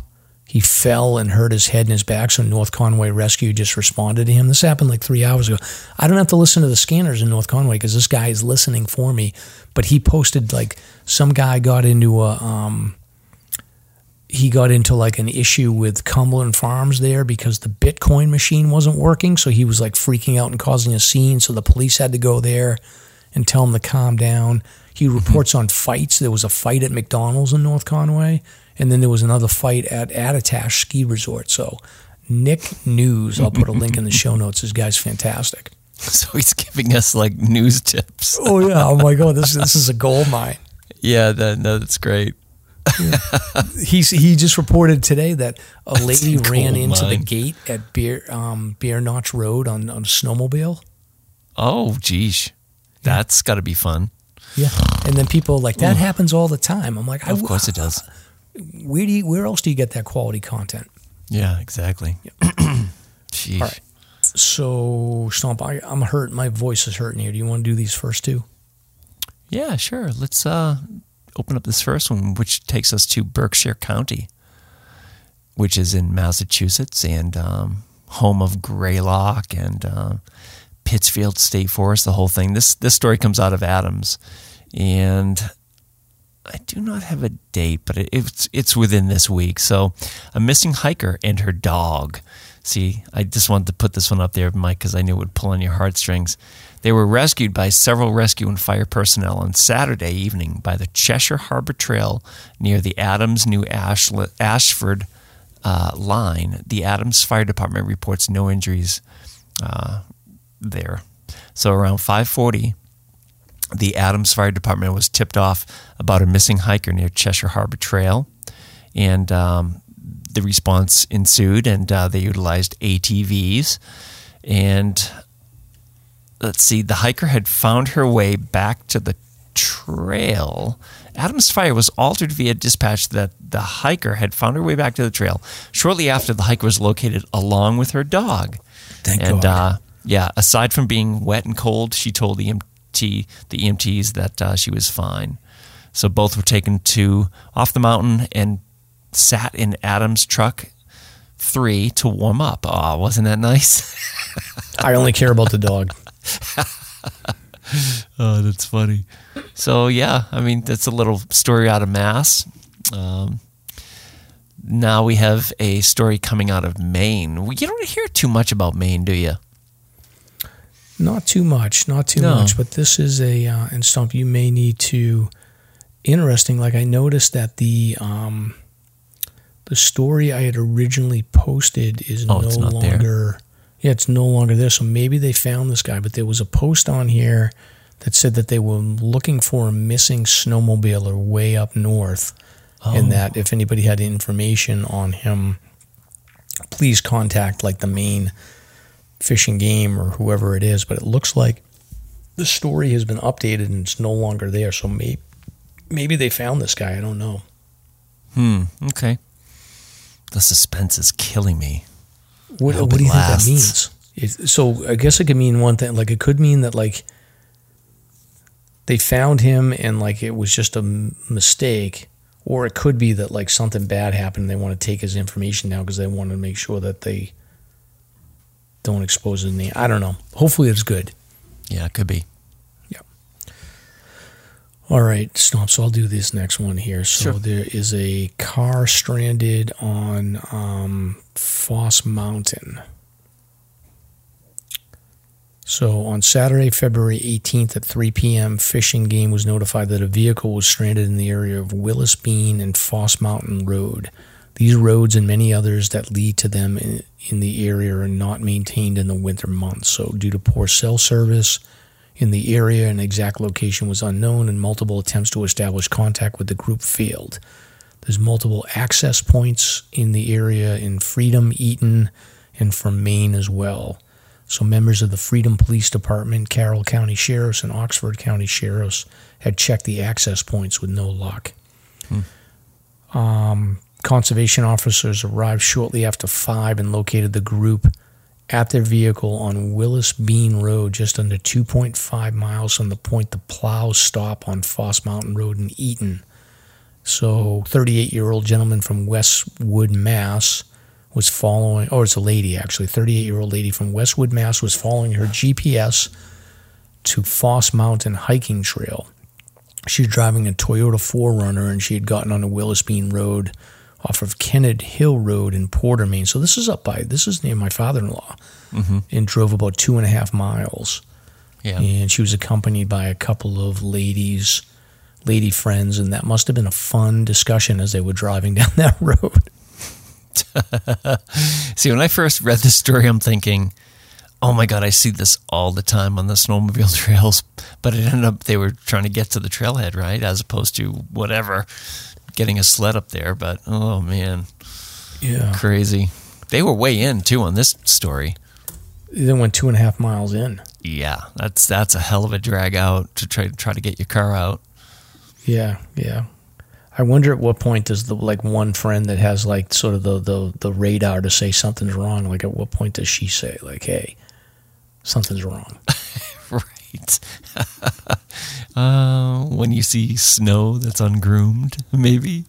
He fell and hurt his head and his back. So North Conway Rescue just responded to him. This happened like three hours ago. I don't have to listen to the scanners in North Conway because this guy is listening for me. But he posted like some guy got into a um, he got into like an issue with Cumberland Farms there because the Bitcoin machine wasn't working. So he was like freaking out and causing a scene. So the police had to go there and tell him to calm down. He reports on fights. There was a fight at McDonald's in North Conway, and then there was another fight at Attitash Ski Resort. So Nick News, I'll put a link in the show notes. This guy's fantastic. So he's giving us like news tips. Oh yeah! Oh my god! This this is a gold mine. Yeah, that, no, that's great. He's he just reported today that a lady a ran into the gate at Bear um, Bear Notch Road on, on a snowmobile. Oh, geez. That's got to be fun. Yeah, and then people are like that happens all the time. I'm like, I, Of course it does. Where do you, where else do you get that quality content? Yeah, exactly. All right. So Stomp, I, I'm hurt. My voice is hurting here. Do you want to do these first two? Yeah, sure. Let's uh, open up this first one, which takes us to Berkshire County, which is in Massachusetts and um, home of Greylock and uh, Pittsfield State Forest, the whole thing. This this story comes out of Adams, and I do not have a date, but it, it's it's within this week. So, a missing hiker and her dog. See, I just wanted to put this one up there, Mike, because I knew it would pull on your heartstrings. They were rescued by several rescue and fire personnel on Saturday evening by the Cheshire Harbor Trail near the Adams New Ashford uh, line. The Adams Fire Department reports no injuries uh, there. So around 540, the Adams Fire Department was tipped off about a missing hiker near Cheshire Harbor Trail, and um, the response ensued, and uh, they utilized ATVs. And let's see, the hiker had found her way back to the trail. Adams Fire was altered via dispatch that the hiker had found her way back to the trail shortly after the hiker was located along with her dog. Thank and, God. Uh, yeah, aside from being wet and cold, she told the EMT, the EMTs that uh, she was fine. So both were taken to off the mountain and sat in Adam's truck three to warm up. Oh, wasn't that nice? I only care about the dog. oh, that's funny. So yeah, I mean that's a little story out of Mass. Um, now we have a story coming out of Maine. You don't hear too much about Maine, do you? Not too much, not too No. much. But this is a uh, and Stomp. You may need to. Interesting. Like I noticed that the um, the story I had originally posted is Oh, no not there. longer. Yeah, it's no longer there. So maybe they found this guy, but there was a post on here that said that they were looking for a missing snowmobiler way up north, and that if anybody had information on him, please contact like the Maine Fish and Game or whoever it is. But it looks like the story has been updated and it's no longer there. So maybe maybe they found this guy. I don't know. Hmm. Okay. The suspense is killing me. What, what do you lasts. think that means? It, so I guess it could mean one thing. Like it could mean that like they found him and like it was just a mistake, or it could be that like something bad happened. and They want to take his information now because they want to make sure that they don't expose his name. I don't know. Hopefully it's good. Yeah, it could be. Yeah. All right, stop. So I'll do this next one here. So Sure. there is a car stranded on um, Foss Mountain. So on Saturday, February 18th at 3 p.m., Fish and Game was notified that a vehicle was stranded in the area of Willis Bean and Foss Mountain Road. These roads and many others that lead to them in, the area are not maintained in the winter months. So, due to poor cell service in the area, an exact location was unknown, and multiple attempts to establish contact with the group failed. There's multiple access points in the area in Freedom, Eaton, and from Maine as well. So members of the Freedom Police Department, Carroll County Sheriffs, and Oxford County Sheriffs had checked the access points with no luck. Um, conservation officers arrived shortly after five and located the group at their vehicle on Willis Bean Road, just under 2.5 miles from the point the plows stop on Foss Mountain Road in Eaton. So, 38 year old gentleman from Westwood, Mass. was following, or it's a lady actually, 38 year old lady from Westwood, Mass. was following her GPS to Foss Mountain hiking trail. She was driving a Toyota 4Runner and she had gotten on the Willis Bean Road off of Kennett Hill Road in Porter, Maine. So this is up by, this is near my father in law, mm-hmm. and drove about two and a half miles Yeah. and she was accompanied by a couple of ladies, lady friends, and that must have been a fun discussion as they were driving down that road. See, when I first read this story, I'm thinking, oh my God, I see this all the time on the snowmobile trails. But it ended up they were trying to get to the trailhead, right? As opposed to whatever, getting a sled up there. But oh man, Yeah, crazy. They were way in too on this story. then went two and a half miles in. Yeah, that's that's a hell of a drag out to try to try to get your car out. Yeah, yeah. I wonder at what point does the like one friend that has like sort of the the the radar to say something's wrong? Like at what point does she say like, "Hey, something's wrong"? Right. uh, when you see snow that's ungroomed, maybe.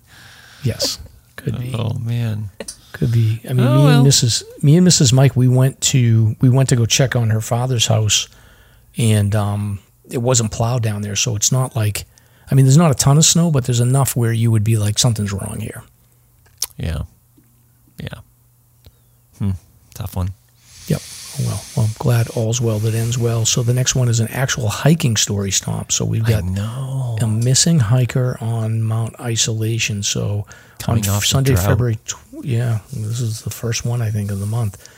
Yes, could be. Oh man. Could be. I mean, Oh, me well. and Mrs. Me and Mrs. Mike, we went to we went to go check on her father's house, and um, it wasn't plowed down there, so it's not like. I mean, there's not a ton of snow, but there's enough where you would be like something's wrong here. Yeah. Yeah. Hmm. Tough one. Well, well, I'm glad all's well that ends well. So the next one is an actual hiking story stomp. So we've got a missing hiker on Mount Isolation. So Coming on off Sunday. February, tw- yeah, this is the first one I think of the month.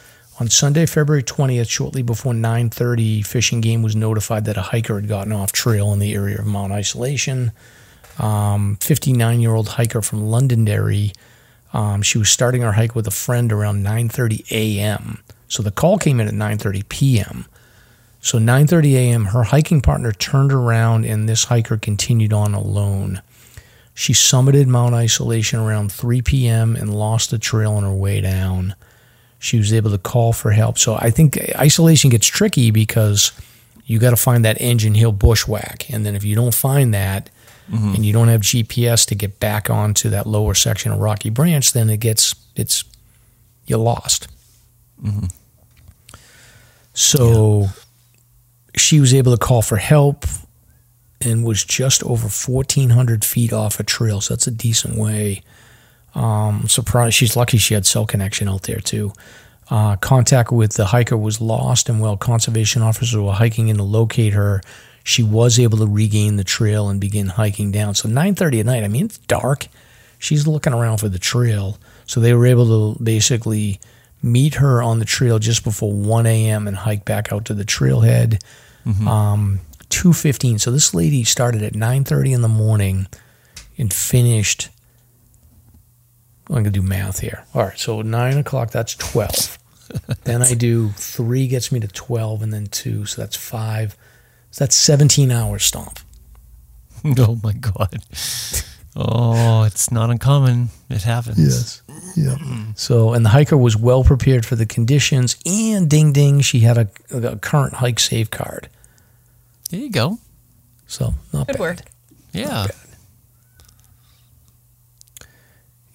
On Sunday, February 20th, shortly before 9:30, Fish and Game was notified that a hiker had gotten off trail in the area of Mount Isolation. 59-year-old hiker from Londonderry. Um, she was starting her hike with a friend around 9:30 a.m. So the call came in at 9:30 p.m. So 9:30 a.m. her hiking partner turned around and this hiker continued on alone. She summited Mount Isolation around 3 p.m. and lost the trail on her way down. She was able to call for help. So I think isolation gets tricky because you got to find that engine hill bushwhack, and then if you don't find that, mm-hmm. and you don't have GPS to get back onto that lower section of Rocky Branch, then it gets it's you lost. Mm-hmm. So she was able to call for help and was just over 1,400 feet off a trail. So that's a decent way. Um, surprised. She's lucky she had cell connection out there too. Uh, contact with the hiker was lost, and while conservation officers were hiking in to locate her, she was able to regain the trail and begin hiking down. So 9:30 at night. I mean, it's dark. She's looking around for the trail, so they were able to basically meet her on the trail just before 1 a.m. and hike back out to the trailhead. Um, two fifteen. So this lady started at nine thirty in the morning and finished. I'm gonna do math here. All right, so nine o'clock. That's twelve. then I do three gets me to twelve, and then two, so that's five. So that's seventeen hours stomp. Oh my god. Oh, it's not uncommon. It happens. Yeah. So, and the hiker was well prepared for the conditions, and ding ding, she had a, a current hike safe card. There you go. So not Good bad. work. Yeah.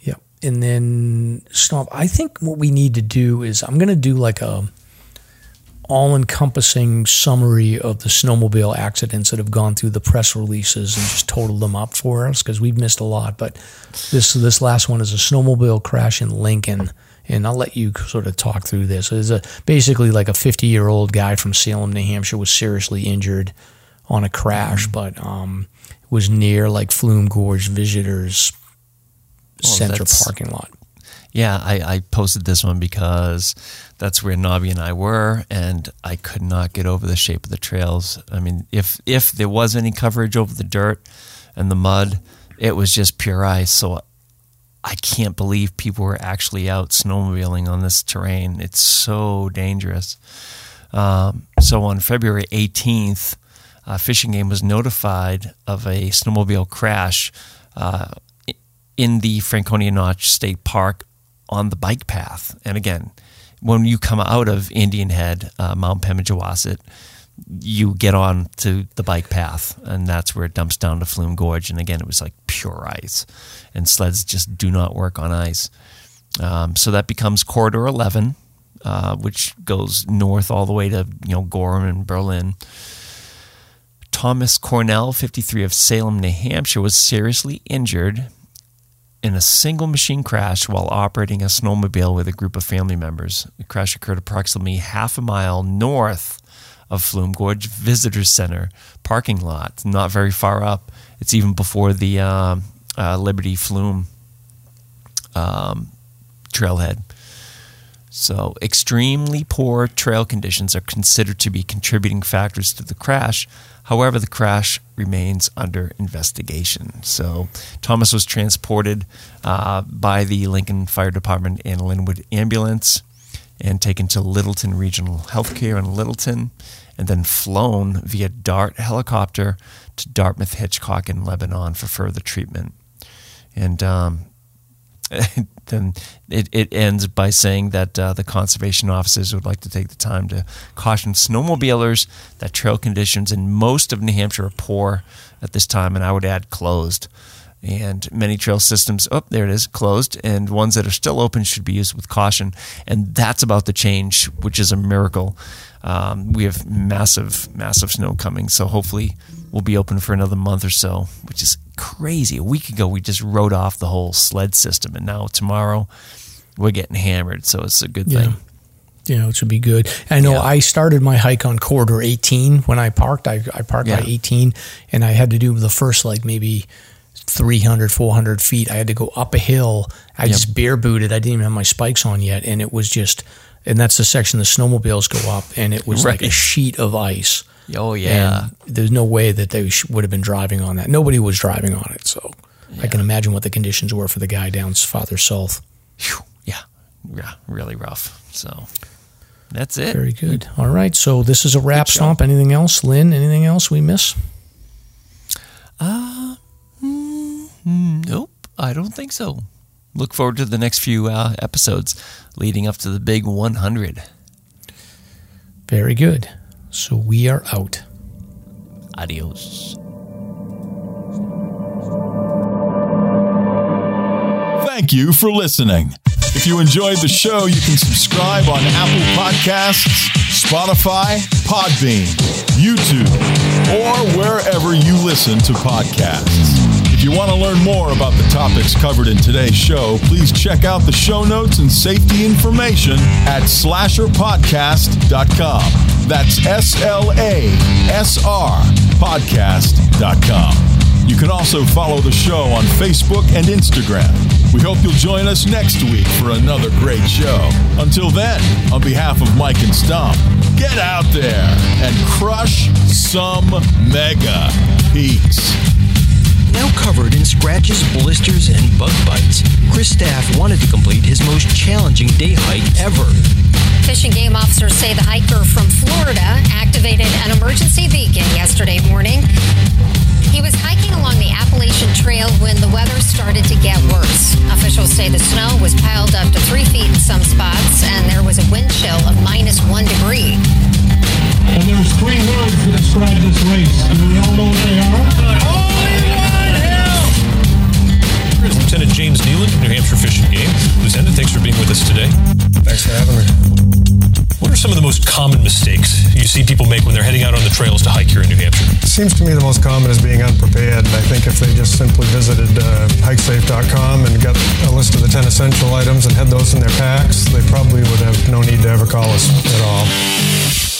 Yep. And then stomp. I think what we need to do is I'm going to do like a all-encompassing summary of the snowmobile accidents that have gone through the press releases and just total them up for us because we've missed a lot. But this this last one is a snowmobile crash in Lincoln. And I'll let you sort of talk through this. It's a basically like a 50 year old guy from Salem, New Hampshire, was seriously injured on a crash, but um, was near like Flume Gorge Visitors Center parking lot. Yeah, I, I posted this one because that's where Nobby and I were, and I could not get over the shape of the trails. I mean, if if there was any coverage over the dirt and the mud, it was just pure ice. So I can't believe people were actually out snowmobiling on this terrain. It's so dangerous. Um, so on February 18th, uh, Fish and Game was notified of a snowmobile crash uh, in the Franconia Notch State Park on the bike path. And again, when you come out of Indian Head, uh, Mount Pemigewasset, you get on to the bike path, and that's where it dumps down to Flume Gorge. And again, it was like pure ice, and sleds just do not work on ice. Um, so that becomes Corridor 11, uh, which goes north all the way to you know Gorham and Berlin. Thomas Cornell, 53 of Salem, New Hampshire, was seriously injured in a single machine crash while operating a snowmobile with a group of family members. The crash occurred approximately half a mile north of Flume Gorge Visitors Center parking lot, not very far up. It's even before the um uh, Liberty Flume um, trailhead. So, extremely poor trail conditions are considered to be contributing factors to the crash. However, the crash remains under investigation. So, Thomas was transported uh, by the Lincoln Fire Department and Linwood ambulance and taken to Littleton Regional Healthcare in Littleton and then flown via DHART helicopter to Dartmouth Hitchcock in Lebanon for further treatment. And um, then it, it ends by saying that uh, the conservation officers would like to take the time to caution snowmobilers that trail conditions in most of New Hampshire are poor at this time, and I would add closed. And many trail systems, oh, there it is, closed, and ones that are still open should be used with caution. And that's about the change, which is a miracle. Um, we have massive, massive snow coming, so hopefully we'll be open for another month or so, which is crazy. A week ago, we just wrote off the whole sled system, and now tomorrow we're getting hammered, so it's a good Yeah. thing. Yeah, it should be good. I know Yeah. I started my hike on corridor 18 when I parked. I, I parked by 18 and I had to do the first like maybe 300, 400 feet. I had to go up a hill. I Yep. just bare booted. I didn't even have my spikes on yet. And it was just, and that's the section the snowmobiles go up. And it was like a sheet of ice. Oh, yeah. And there's no way that they sh- would have been driving on that. Nobody was driving on it. So I can imagine what the conditions were for the guy down farther south. Phew. yeah. Yeah. Really rough. So that's it. Very good. All right. So this is a wrap stomp. Anything else, Lynn? Anything else we miss? Nope, I don't think so. Look forward to the next few uh, episodes leading up to the big 100. Very good. So we are out. Adios. Thank you for listening. If you enjoyed the show, you can subscribe on Apple Podcasts, Spotify, Podbean, YouTube, or wherever you listen to podcasts. If you want to learn more about the topics covered in today's show, please check out the show notes and safety information at slasrpodcast.com. That's S L A S R podcast.com. You can also follow the show on Facebook and Instagram. We hope you'll join us next week for another great show. Until then, on behalf of Mike and Stomp, Get out there and crush some mega peaks. Now covered in scratches, blisters, and bug bites, Chris Staff wanted to complete his most challenging day hike ever. Fish and game officers say the hiker from Florida activated an emergency beacon yesterday morning. He was hiking along the Appalachian Trail when the weather started to get worse. Officials say the snow was piled up to three feet in some spots, and there was a wind chill of minus one degree. And there's three words that describe this race. Do we all know what they are? Oh, Lieutenant James Kneeland, New Hampshire Fish and Game. Lieutenant, thanks for being with us today. Thanks for having me. What are some of the most common mistakes you see people make when they're heading out on the trails to hike here in New Hampshire? It seems to me the most common is being unprepared. I think if they just simply visited uh, hikesafe.com and got a list of the 10 essential items and had those in their packs, they probably would have no need to ever call us at all.